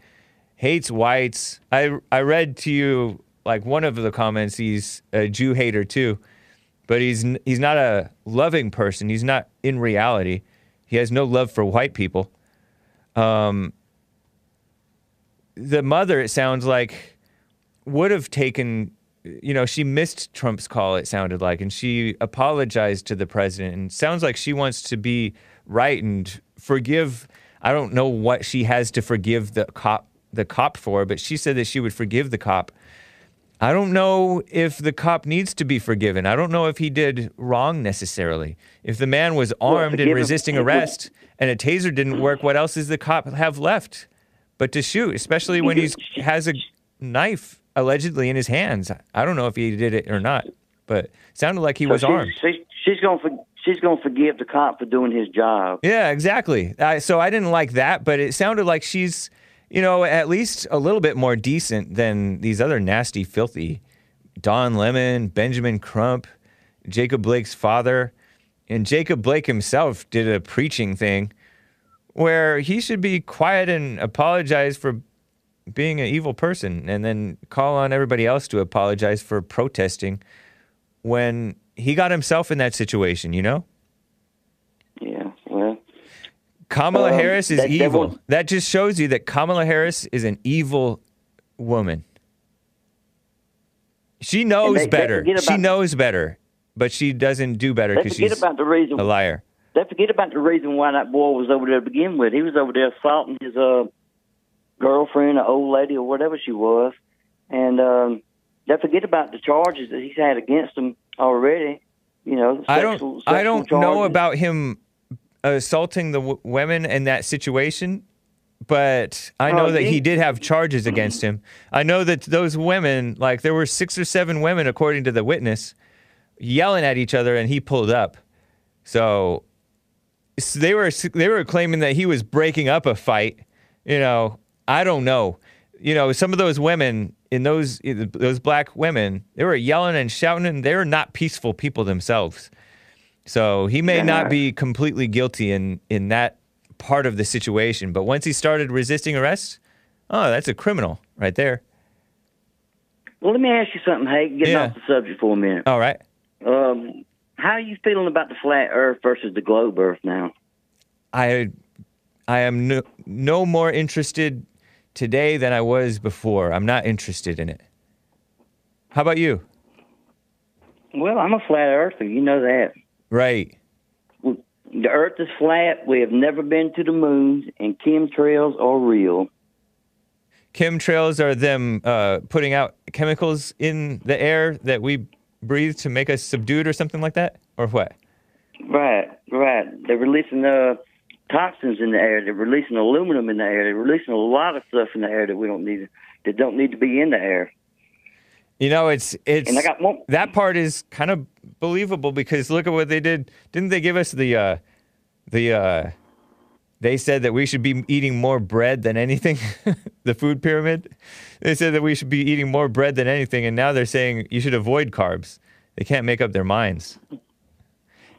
hates whites. I I read to you like one of the comments. He's a Jew hater too, but he's he's not a loving person. He's not in reality. He has no love for white people. Um, the mother, it sounds like, would have taken, you know, she missed Trump's call, it sounded like, and she apologized to the president. And sounds like she wants to be right and forgive. I don't know what she has to forgive the cop the cop for, but she said that she would forgive the cop. I don't know if the cop needs to be forgiven. I don't know if he did wrong necessarily. If the man was armed forgive and resisting would- arrest and a taser didn't work, what else does the cop have left but to shoot, especially when he has a knife allegedly in his hands? I don't know if he did it or not, but sounded like he so was she's, armed. She's, she's gonna for, she's gonna forgive the cop for doing his job. Yeah, exactly. So I didn't like that, but it sounded like she's, you know, at least a little bit more decent than these other nasty, filthy Don Lemon, Benjamin Crump, Jacob Blake's father. And Jacob Blake himself did a preaching thing where he should be quiet and apologize for being an evil person and then call on everybody else to apologize for protesting when he got himself in that situation, you know? Yeah. Well, Kamala Um, Harris is that- that evil. won't- that just shows you that Kamala Harris is an evil woman. She knows they- they better. forget she knows better, but she doesn't do better they because she's about the reason. a liar. They forget about the reason why that boy was over there to begin with. He was over there assaulting his uh girlfriend, an old lady, or whatever she was, and um, they forget about the charges that he's had against him already. You know, the I don't. I don't know about him assaulting the w- women in that situation, but I know Oh, that he he- did have charges against him. I know that those women, like there were six or seven women, according to the witness, yelling at each other, and he pulled up. So, so they were they were claiming that he was breaking up a fight. You know, I don't know. You know, some of those women in those those black women, they were yelling and shouting, and they were not peaceful people themselves. So he may not be completely guilty in in that part of the situation, but once he started resisting arrest, oh, that's a criminal right there. Well, let me ask you something, Hank. Getting Yeah. off the subject for a minute. All right. Um, how are you feeling about the flat Earth versus the globe Earth now? I I am no, no more interested today than I was before. I'm not interested in it. How about you? Well, I'm a flat earther. You know that. Right. The Earth is flat. We have never been to the moon, and chemtrails are real. Chemtrails are them uh, putting out chemicals in the air that we breathe to make us subdued or something like that? Or what? Right, right. They're releasing uh, toxins in the air. They're releasing aluminum in the air. They're releasing a lot of stuff in the air that we don't need, that don't need to be in the air. You know, it's it's And I got more. that part is kind of believable because look at what they did. Didn't they give us the uh the uh they said that we should be eating more bread than anything. (laughs) the food pyramid. They said that we should be eating more bread than anything and now they're saying you should avoid carbs. They can't make up their minds.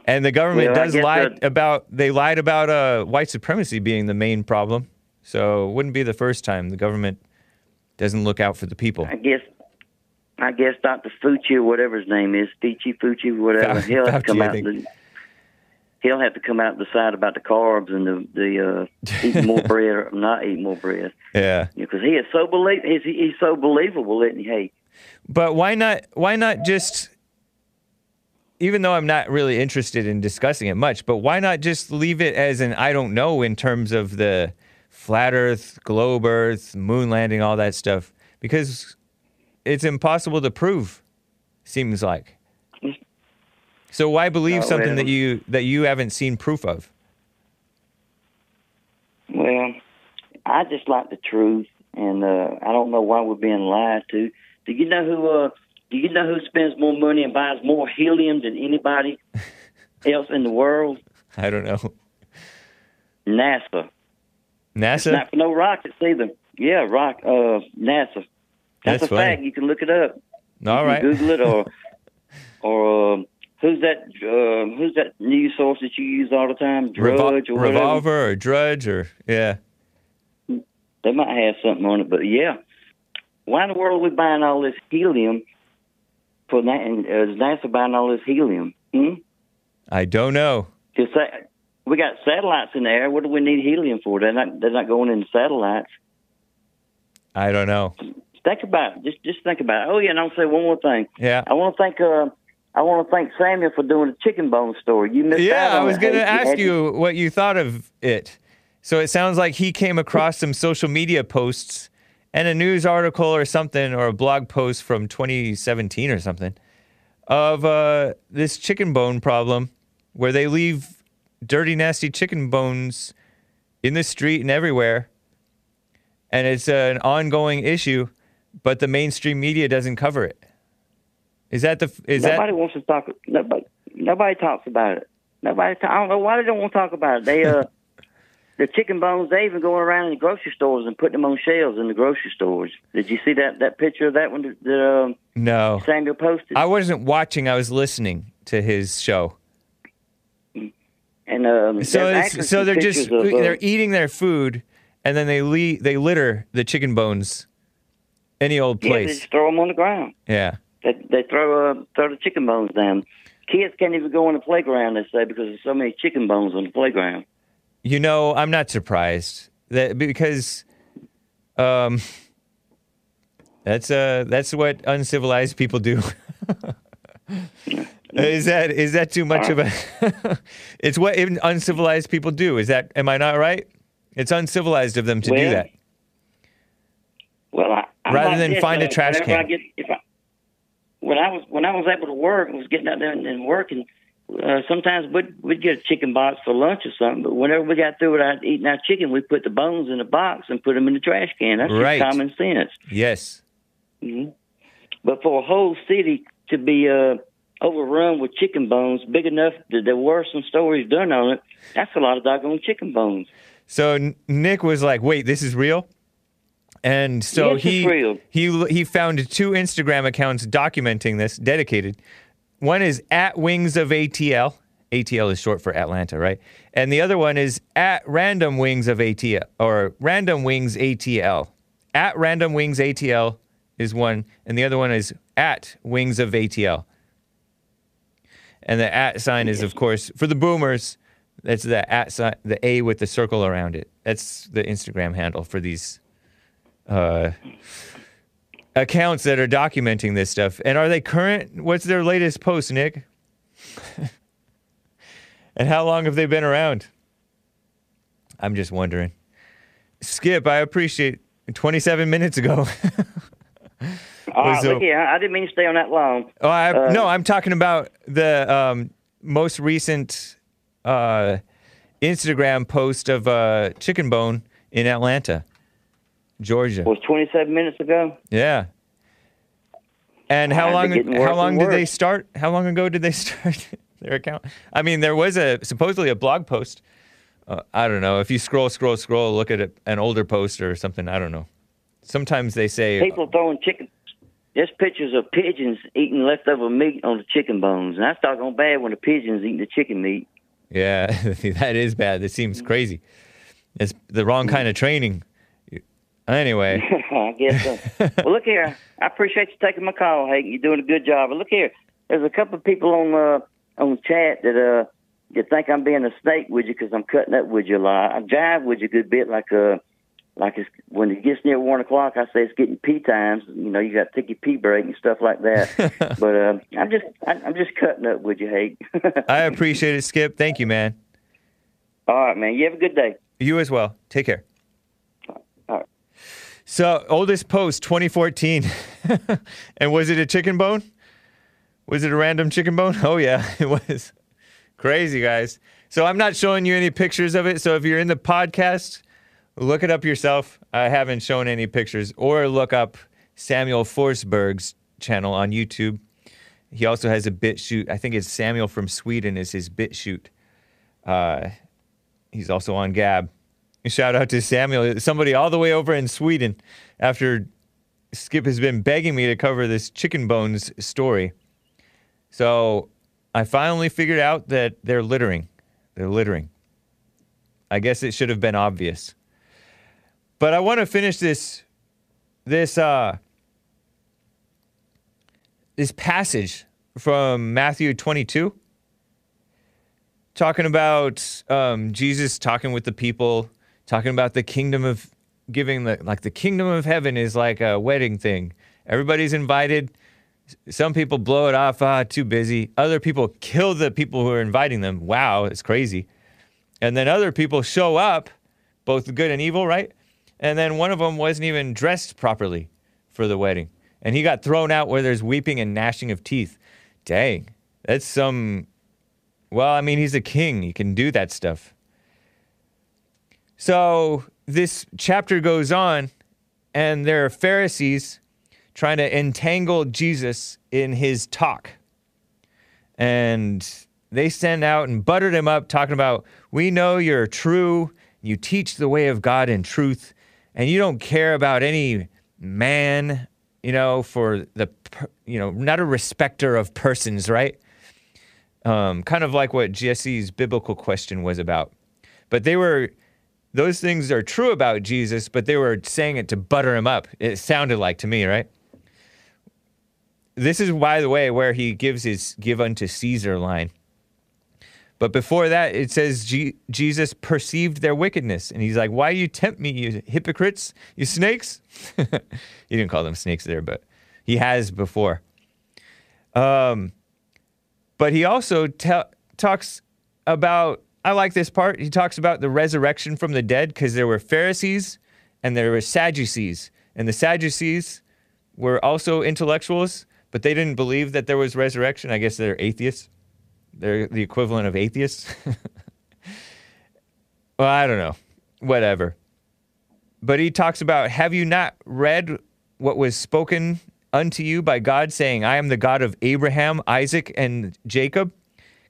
And the government Well, does lie that- about they lied about uh white supremacy being the main problem. So it wouldn't be the first time the government doesn't look out for the people. I guess, I guess Dr. Fucci or whatever his name is, Fucci, Fucci, whatever. He'll have to come out. And, he'll have to come out and decide about the carbs and the the uh, eating more (laughs) bread or not eating more bread. Yeah. Because he is so believe he's, he's so believable, isn't he? Hey, But why not? Why not just? Even though I'm not really interested in discussing it much, but why not just leave it as an I don't know in terms of the flat Earth, globe Earth, moon landing, all that stuff? Because it's impossible to prove. Seems like. So why believe Oh, something well. that you that you haven't seen proof of? well, I just like the truth, and uh, I don't know why we're being lied to. Do you know who? Uh, do you know who spends more money and buys more helium than anybody (laughs) else in the world? I don't know. NASA. NASA. Not for no rockets either. Yeah, rock. Uh, NASA. That's, That's a funny. fact. You can look it up. all You right. Google it or (laughs) or um, who's that? Um, who's that news source that you use all the time? Revol- Drudge or whatever. revolver or drudge or yeah. They might have something on it, but yeah. Why in the world are we buying all this helium for that? And uh, is NASA buying all this helium? Hmm? I don't know. Just we got satellites in the air. What do we need helium for? They're not. They're not going into satellites. I don't know. Think about it. Just just think about it. Oh yeah, and I'll say one more thing. Yeah. I want to thank uh, I want to thank Samuel for doing the chicken bone story. You missed out Yeah, I was going to ask you what you thought of it. So it sounds like he came across some social media posts and a news article or something, or a blog post from 2017 or something, of uh, this chicken bone problem where they leave dirty, nasty chicken bones in the street and everywhere. And it's an ongoing issue, but the mainstream media doesn't cover it. Is that the is nobody that wants to talk. Nobody nobody talks about it. Nobody. I don't know why they don't want to talk about it. They uh. The chicken bones, they even going around in the grocery stores and putting them on shelves in the grocery stores. Did you see that that picture of that one that, that um, no? Samuel posted? I wasn't watching. I was listening to his show. and um, So it's, so they're just of, uh, they're eating their food, and then they le- they litter the chicken bones any old place. yeah, they just throw them on the ground. Yeah. They, they throw uh, throw the chicken bones down. Kids can't even go on the playground. They say because there's so many chicken bones on the playground. You know, I'm not surprised that because um that's uh that's what uncivilized people do. (laughs) is that is that too much of a (laughs) It's what even uncivilized people do. Is that am I not right? It's uncivilized of them to do that. Well, I, Rather like than this, find a uh, trash whenever I can. get, if I, when I was when I was able to work, I was getting out there and, and working. Uh, sometimes we'd, we'd get a chicken box for lunch or something, but whenever we got through with our, eating our chicken, we put the bones in the box and put them in the trash can. That's Right. just common sense. Yes. hmm But for a whole city to be uh, overrun with chicken bones, big enough that there were some stories done on it, that's a lot of doggone chicken bones. So Nick was like, "Wait, this is real," and so Yes, he real. he he found two Instagram accounts documenting this, dedicated. One is at Wings of ATL. ATL is short for Atlanta, right? And the other one is at Random Wings of ATL or Random Wings ATL. At Random Wings ATL is one, and the other one is at Wings of ATL. And the at sign is, of course, for the boomers. That's the at sign, the A with the circle around it. That's the Instagram handle for these uh, accounts that are documenting this stuff. And are they current? What's their latest post, Nick? (laughs) and how long have they been around? I'm just wondering. Skip, I appreciate 27 minutes ago. (laughs) Right, here, I didn't mean to stay on that long. Oh, I, Uh, no, I'm talking about the um, most recent uh, Instagram post of uh, Chicken Bone in Atlanta, Georgia. was 27 minutes ago. Yeah. And how long? How long did they start? How long ago did they (laughs) start their account? I mean, there was a supposedly a blog post. Uh, I don't know. If you scroll, scroll, scroll, look at a, an older post or something. I don't know. Sometimes they say uh, People throwing chicken. There's pictures of pigeons eating leftover meat on the chicken bones, and that's doggone bad when the pigeons eating the chicken meat. Yeah, (laughs) that is bad. That seems mm. crazy. It's the wrong mm. kind of training. Anyway, (laughs) I guess so. well, look here. I appreciate you taking my call, Hayden. You're doing a good job. But look here. There's a couple of people on uh, on chat that uh that think I'm being a snake with you because I'm cutting up with you a lot. I jive with you a good bit, like uh like it's, when it gets near one o'clock, I say it's getting pee times. You know, you got to take your pee break and stuff like that. (laughs) but uh, I'm just I, I'm just cutting up with you, Hayden. (laughs) I appreciate it, Skip. Thank you, man. All right, man. You have a good day. You as well. Take care. So, oldest post 2014. (laughs) and was it a chicken bone? Was it a random chicken bone? Oh, yeah, (laughs) it was. Crazy, guys. So, I'm not showing you any pictures of it. So, if you're in the podcast, look it up yourself. I haven't shown any pictures. Or look up Samuel Forsberg's channel on YouTube. He also has a BitChute. I think it's Samuel from Sweden is his BitChute. Uh, he's also on Gab. Shout out to Samuel, somebody all the way over in Sweden. After Skip has been begging me to cover this chicken bones story, so I finally figured out that they're littering. They're littering. I guess it should have been obvious, but I want to finish this this uh this passage from Matthew 22 talking about um, Jesus talking with the people, talking about the kingdom of giving the like the kingdom of heaven is like a wedding thing. Everybody's invited. Some people blow it off, ah, too busy. Other people kill the people who are inviting them. Wow, it's crazy. And then other people show up, both good and evil, right? And then one of them wasn't even dressed properly for the wedding. And he got thrown out where there's weeping and gnashing of teeth. Dang, that's some well, I mean, he's a king. He can do that stuff. So this chapter goes on, and there are Pharisees trying to entangle Jesus in his talk. And they send out and buttered him up, talking about, We know you're true. You teach the way of God in truth, and you don't care about any man, you know, for the, you know, not a respecter of persons, right? um, kind of like what Jesse's biblical question was about. But they were, those things are true about Jesus, but they were saying it to butter him up. It sounded like to me, right? This is, by the way, where he gives his give unto Caesar line. But before that, it says Jesus perceived their wickedness. And he's like, Why do you tempt me, you hypocrites, you snakes? (laughs) he didn't call them snakes there, but he has before. Um, but he also ta- talks about i like this part. He talks about the resurrection from the dead because there were pharisees and there were sadducees. And the sadducees were also intellectuals but they didn't believe that there was resurrection. I guess they're atheists. They're the equivalent of atheists. (laughs) Well i don't know. Whatever. But he talks about have you not read what was spoken unto you by God, saying, I am the God of Abraham, Isaac, and Jacob.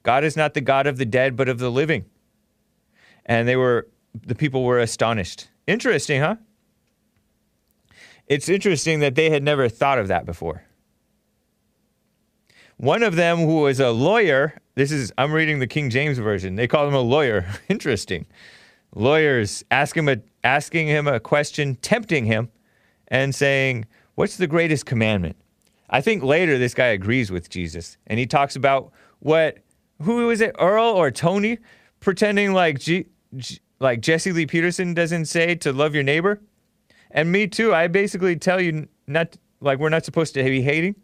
God is not the God of the dead, but of the living. And they were, the people were astonished. Interesting, huh? It's interesting that they had never thought of that before. One of them, who was a lawyer, this is, I'm reading the King James Version, they call him a lawyer. (laughs) Interesting. Lawyers ask him a, asking him a question, tempting him, and saying, What's the greatest commandment? I think later this guy agrees with Jesus and he talks about what, who was it, Earl or Tony, pretending like G, G, like Jesse Lee Peterson doesn't say to love your neighbor. And me too. I basically tell you not, like we're not supposed to be hating.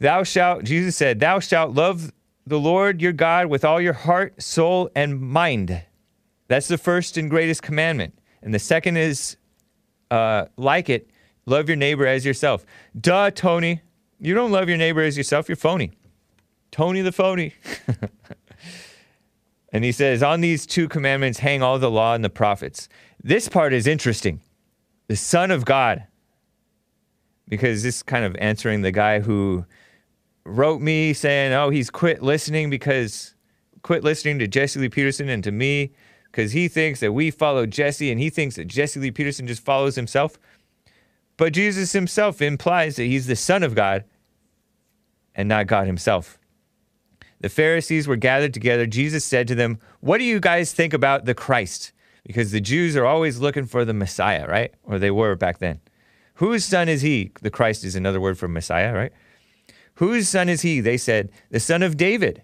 Thou shalt, Jesus said, Thou shalt love the Lord your God with all your heart, soul, and mind. That's the first and greatest commandment. And the second is uh, like it, love your neighbor as yourself. Duh, Tony. You don't love your neighbor as yourself. You're phony. Tony the phony. (laughs) and he says, On these two commandments hang all the law and the prophets. This part is interesting. The Son of God because this is kind of answering the guy who wrote me saying, "Oh, he's quit listening because quit listening to Jesse Lee Peterson and to me because he thinks that we follow Jesse and he thinks that Jesse Lee Peterson just follows himself." But Jesus himself implies that he's the son of God and not God himself. The Pharisees were gathered together. Jesus said to them, What do you guys think about the Christ? Because the Jews are always looking for the Messiah, right? Or they were back then. Whose son is he? The Christ is another word for Messiah, right? Whose son is he? They said, The son of David.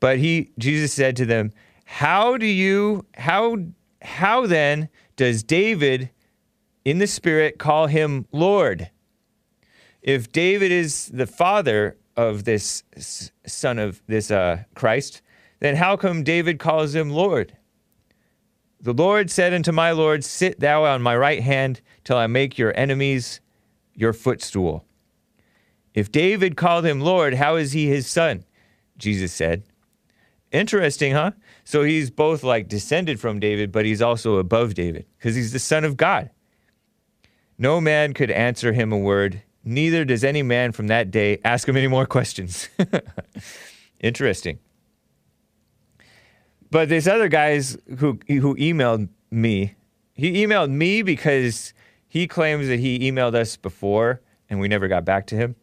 But he Jesus said to them, How do you how how then does David in the spirit call him Lord? If David is the father of this son of this uh, Christ, then how come David calls him Lord? The Lord said unto my Lord, Sit thou on my right hand till I make your enemies your footstool. If David called him Lord, how is he his son? Jesus said. Interesting, huh? So he's both like descended from David, but he's also above David because he's the son of God. No man could answer him a word, neither does any man from that day ask him any more questions. (laughs) Interesting. But this other guys who who emailed me, he emailed me because he claims that he emailed us before and we never got back to him,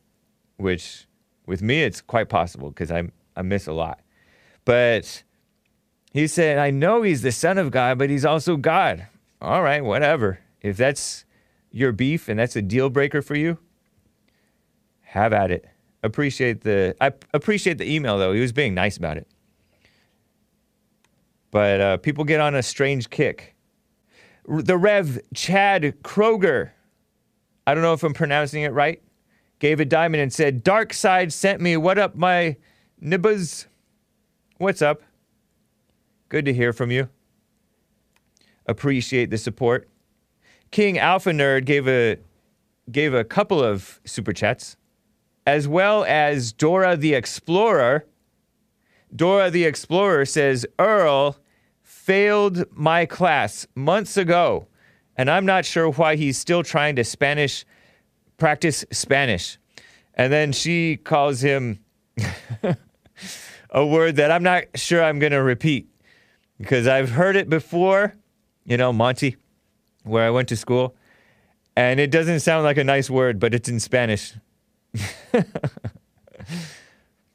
which with me it's quite possible because I I miss a lot. But he said, I know he's the son of God, but he's also God. All right, whatever. If that's your beef and that's a deal breaker for you, have at it. Appreciate the I appreciate the email though. He was being nice about it. But uh, people get on a strange kick. The Rev Chad Kroger, I don't know if I'm pronouncing it right, gave a diamond and said, Dark Side sent me, what up, my nibbas? What's up? Good to hear from you. Appreciate the support. King Alpha Nerd gave a gave a couple of super chats, as well as Dora the Explorer. Dora the Explorer says Earl failed my class months ago, and I'm not sure why he's still trying to Spanish practice Spanish. And then she calls him (laughs) a word that I'm not sure I'm going to repeat because I've heard it before, you know, Monty, where I went to school, and it doesn't sound like a nice word, but it's in Spanish. (laughs)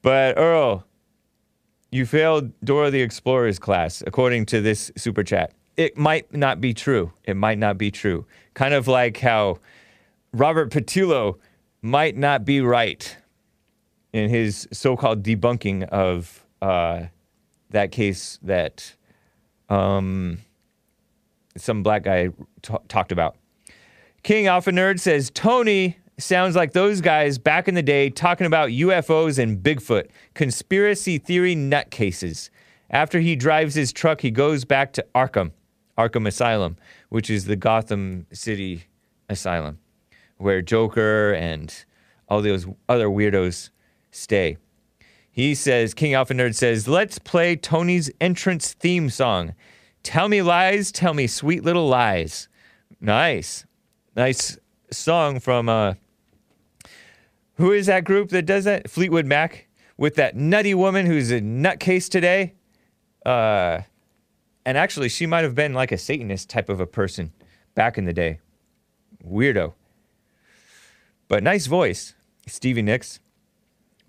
but Earl, you failed Dora the Explorer's class, according to this super chat. It might not be true. It might not be true. Kind of like how Robert Patillo might not be right in his so-called debunking of uh, that case that um, some black guy t- talked about. King Alpha Nerd says Tony sounds like those guys back in the day talking about UFOs and Bigfoot, conspiracy theory nutcases. After he drives his truck, he goes back to Arkham, Arkham Asylum, which is the Gotham City asylum, where Joker and all those other weirdos stay. He says, King Alpha Nerd says, let's play Tony's entrance theme song. Tell me lies, tell me sweet little lies. Nice. Nice song from, uh, who is that group that does that? Fleetwood Mac with that nutty woman who's a nutcase today. Uh, and actually, she might have been like a Satanist type of a person back in the day. Weirdo. But nice voice, Stevie Nicks.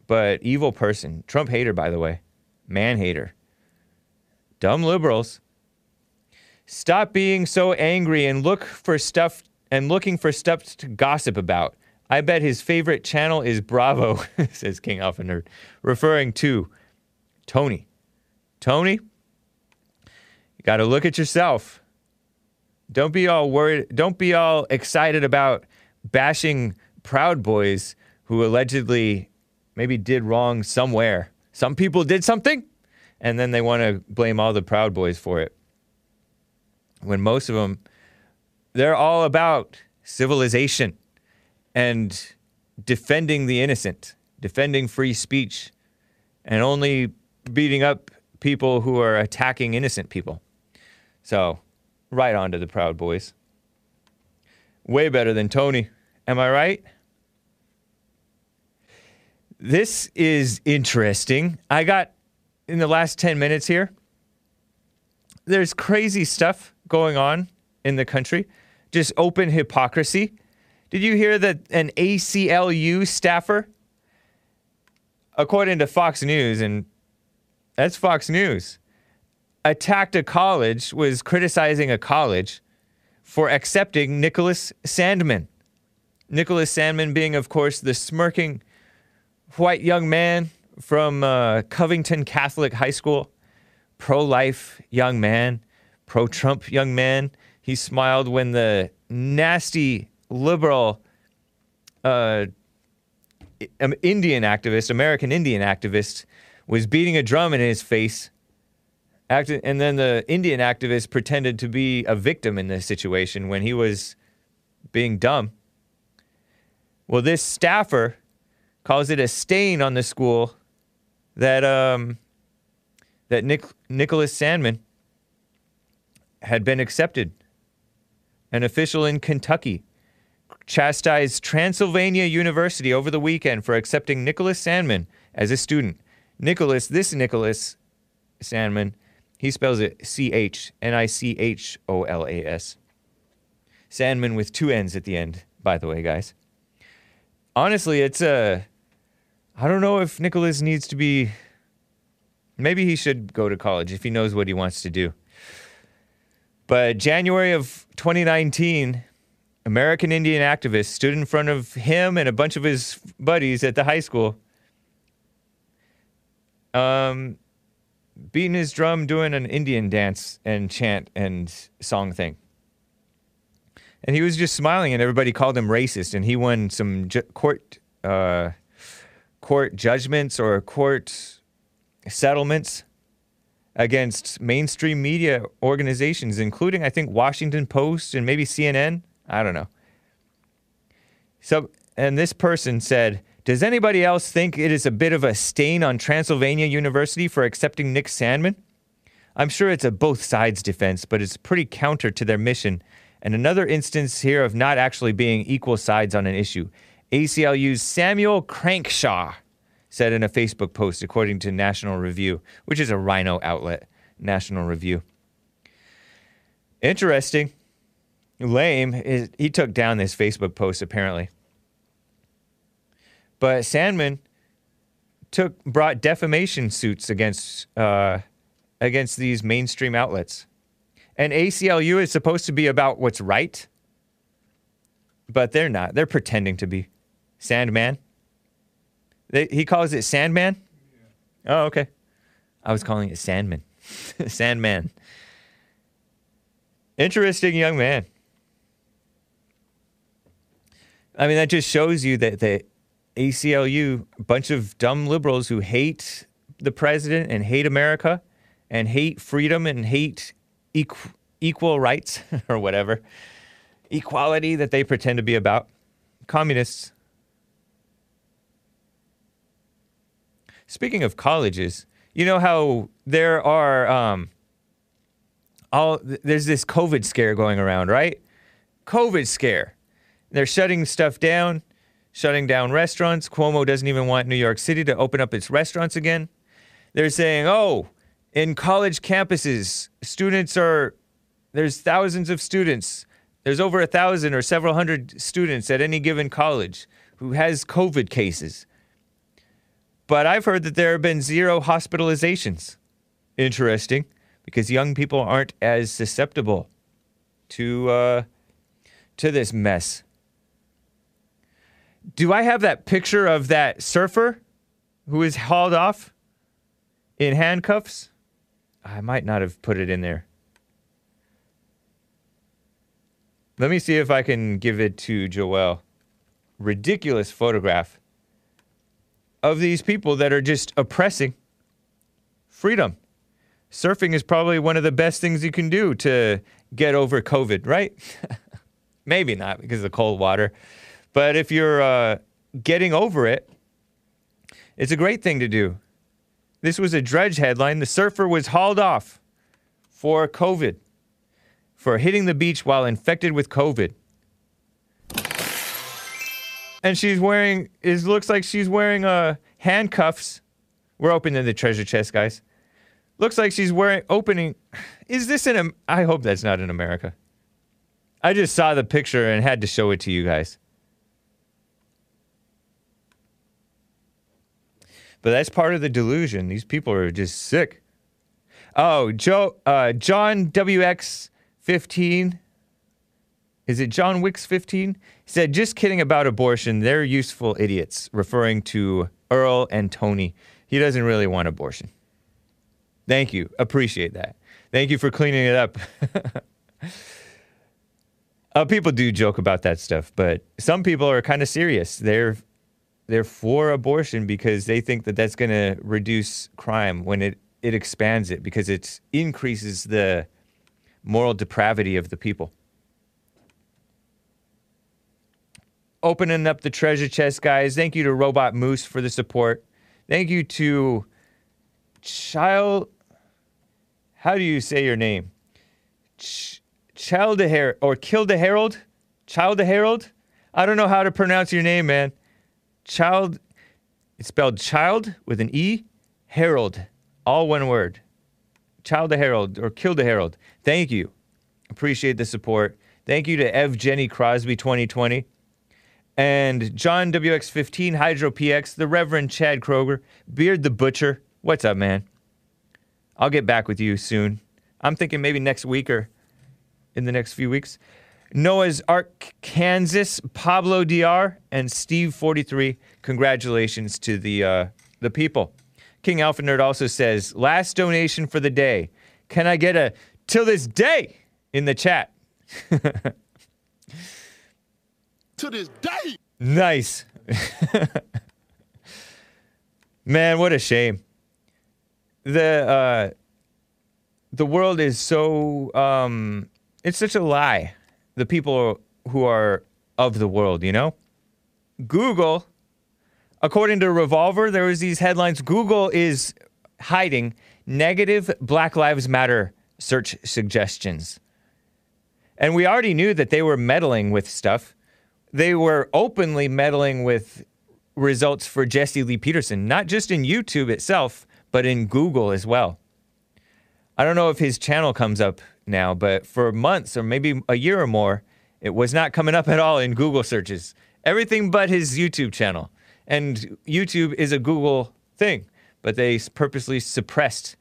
But evil person. Trump hater, by the way. Man hater. Dumb liberals. Stop being so angry and look for stuff and looking for stuff to gossip about. I bet his favorite channel is Bravo, (laughs) says King Alpha Nerd, referring to Tony. Tony, you got to look at yourself. Don't be all worried. Don't be all excited about bashing Proud Boys who allegedly maybe did wrong somewhere. Some people did something, and then they want to blame all the Proud Boys for it. When most of them, they're all about civilization and defending the innocent, defending free speech, and only beating up people who are attacking innocent people. So, right on to the Proud Boys. Way better than Tony Am I right? This is interesting. I got in the last 10 minutes here. There's crazy stuff going on in the country, just open hypocrisy. Did you hear that an ACLU staffer, according to Fox News, and that's Fox News, attacked a college, was criticizing a college for accepting Nicholas Sandmann. Nicholas Sandmann being, of course, the smirking white young man from uh, Covington Catholic High School, pro life young man, pro Trump young man. He smiled when the nasty liberal uh, um, Indian activist, American Indian activist, was beating a drum in his face. Acti- and then the Indian activist pretended to be a victim in this situation when he was being dumb. Well, this staffer calls it a stain on the school that um, that Nick, Nicholas Sandmann had been accepted. An official in Kentucky chastised Transylvania University over the weekend for accepting Nicholas Sandmann as a student. Nicholas, this Nicholas Sandmann, he spells it C H N I C H O L A S. Sandman with two N's at the end, by the way, guys. Honestly, it's a. I don't know if Nicholas needs to be. Maybe he should go to college if he knows what he wants to do. But January of 2019, American Indian activists stood in front of him and a bunch of his buddies at the high school, um, beating his drum, doing an Indian dance and chant and song thing. And he was just smiling, and everybody called him racist. And he won some ju- court uh, court judgments or court settlements against mainstream media organizations, including I think Washington Post and maybe CNN. I don't know. So, and this person said, "Does anybody else think it is a bit of a stain on Transylvania University for accepting Nick Sandmann? I'm sure it's a both sides defense, but it's pretty counter to their mission, and another instance here of not actually being equal sides on an issue." ACLU's Samuel Crankshaw said in a Facebook post, according to National Review, which is a RINO outlet, National Review. Interesting. Lame. Is, he took down this Facebook post apparently. But Sandman took brought defamation suits against uh, against these mainstream outlets. And ACLU is supposed to be about what's right, but they're not. They're pretending to be. Sandman. They, he calls it Sandman? Oh, okay. I was calling it Sandman. (laughs) Sandman. Interesting young man. I mean, that just shows you that the ACLU, a bunch of dumb liberals who hate the president and hate America and hate freedom and hate equ- equal rights (laughs) or whatever, equality that they pretend to be about. Communists. Speaking of colleges, you know how there are um, all th- there's this COVID scare going around, right? COVID scare. They're shutting stuff down, shutting down restaurants. Cuomo doesn't even want New York City to open up its restaurants again. They're saying, "Oh, in college campuses, students are there's thousands of students. There's over a thousand or several hundred students at any given college who has COVID cases." But I've heard that there have been zero hospitalizations. Interesting, because young people aren't as susceptible to uh, to this mess. Do I have that picture of that surfer who was hauled off in handcuffs? I might not have put it in there. Let me see if I can give it to Joel. Ridiculous photograph of these people that are just oppressing freedom. Surfing is probably one of the best things you can do to get over COVID, right? (laughs) Maybe not because of the cold water. But if you're uh, getting over it, it's a great thing to do. This was a Drudge headline. The surfer was hauled off for COVID, for hitting the beach while infected with COVID. and she's wearing. It looks like she's wearing uh, handcuffs. We're opening the treasure chest, guys. Looks like she's wearing opening. Is this in? I hope that's not in America. I just saw the picture and had to show it to you guys. But that's part of the delusion. These people are just sick. Oh, Joe, uh, John WX fifteen. Is it John Wicks fifteen? He said, "Just kidding about abortion. They're useful idiots," referring to Earl and Tony. He doesn't really want abortion. Thank you. Appreciate that. Thank you for cleaning it up. (laughs) uh, people do joke about that stuff, but some people are kind of serious. They're they're for abortion because they think that that's going to reduce crime when it it expands it because it increases the moral depravity of the people. Opening up the treasure chest, guys. Thank you to Robot Moose for the support. Thank you to Child. How do you say your name? Ch- Child Her or Kill the Herald? Child the Herald? I don't know how to pronounce your name, man. Child. It's spelled child with an E. Herald. All one word. Child the Herald or kill the Herald. Thank you. Appreciate the support. Thank you to Ev Jenny Crosby 2020 and John WX15, Hydro PX, the Reverend Chad Kroger, Beard the Butcher. What's up, man? I'll get back with you soon. I'm thinking maybe next week or in the next few weeks. Noah's Ark, Kansas, Pablo Dr. and Steve 43. Congratulations to the uh, the people. King Alpha Nerd also says, last donation for the day. Can I get a till this day in the chat? (laughs) To this day. Nice. (laughs) Man, what a shame. The uh the world is so um it's such a lie. The people who are of the world, you know? Google according to Revolver, there was these headlines Google is hiding negative Black Lives Matter search suggestions. And we already knew that they were meddling with stuff they were openly meddling with results for Jesse Lee Peterson, not just in YouTube itself, but in Google as well. I don't know if his channel comes up now, but for months or maybe a year or more, it was not coming up at all in Google searches. Everything but his YouTube channel. And YouTube is a Google thing, but they purposely suppressed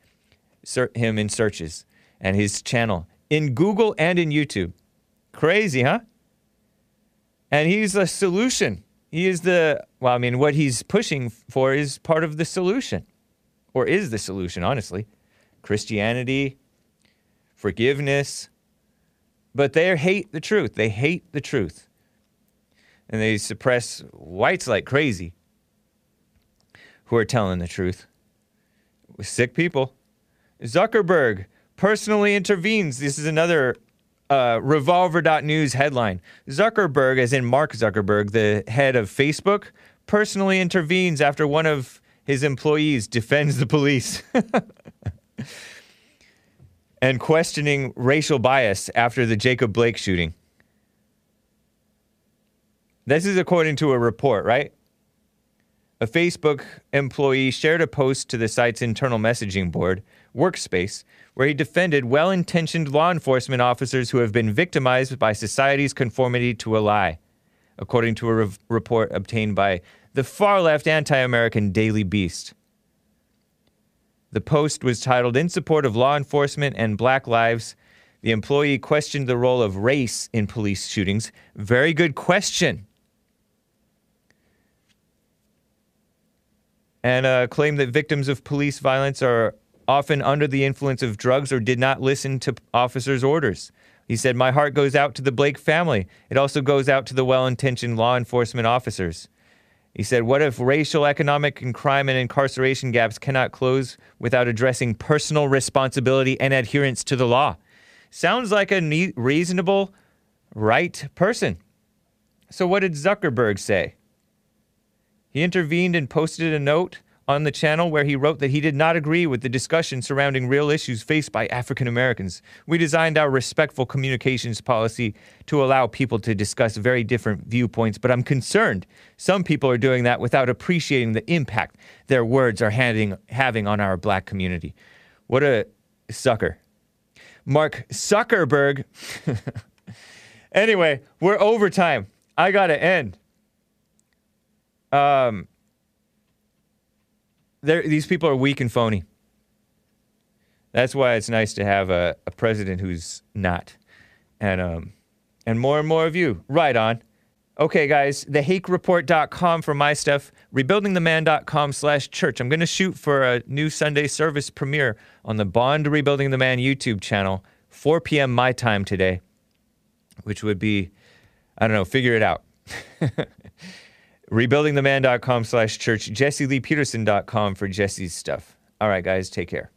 him in searches and his channel in Google and in YouTube. Crazy, huh? And he's a solution. He is the, well, I mean, what he's pushing for is part of the solution, or is the solution, honestly. Christianity, forgiveness. But they hate the truth. They hate the truth. And they suppress whites like crazy who are telling the truth. Sick people. Zuckerberg personally intervenes. This is another uh, Revolver.news headline. Zuckerberg, as in Mark Zuckerberg, the head of Facebook, personally intervenes after one of his employees defends the police (laughs) and questioning racial bias after the Jacob Blake shooting. This is according to a report, right? A Facebook employee shared a post to the site's internal messaging board, Workspace, where he defended well intentioned law enforcement officers who have been victimized by society's conformity to a lie, according to a rev- report obtained by the far left anti American Daily Beast. The post was titled In Support of Law Enforcement and Black Lives. The employee questioned the role of race in police shootings. Very good question. and uh, claimed that victims of police violence are often under the influence of drugs or did not listen to officers' orders. He said, My heart goes out to the Blake family. It also goes out to the well intentioned law enforcement officers. He said, What if racial, economic, and crime and incarceration gaps cannot close without addressing personal responsibility and adherence to the law? Sounds like a ne- reasonable, right person. So, what did Zuckerberg say? He intervened and posted a note on the channel where he wrote that he did not agree with the discussion surrounding real issues faced by African Americans. We designed our respectful communications policy to allow people to discuss very different viewpoints, but I'm concerned some people are doing that without appreciating the impact their words are having, having on our black community. What a sucker. Mark Zuckerberg. (laughs) anyway, we're overtime. I gotta end. Um, these people are weak and phony. That's why it's nice to have a, a president who's not, and um, and more and more of you. Right on. Okay, guys, thehakereport.com for my stuff, rebuildingtheman.com slash church. I'm going to shoot for a new Sunday service premiere on the Bond Rebuilding the Man YouTube channel, 4 p.m. my time today, which would be, I don't know, figure it out. (laughs) rebuildingtheman.com slash church, jesseleepeterson.com for Jesse's stuff. All right, guys, take care.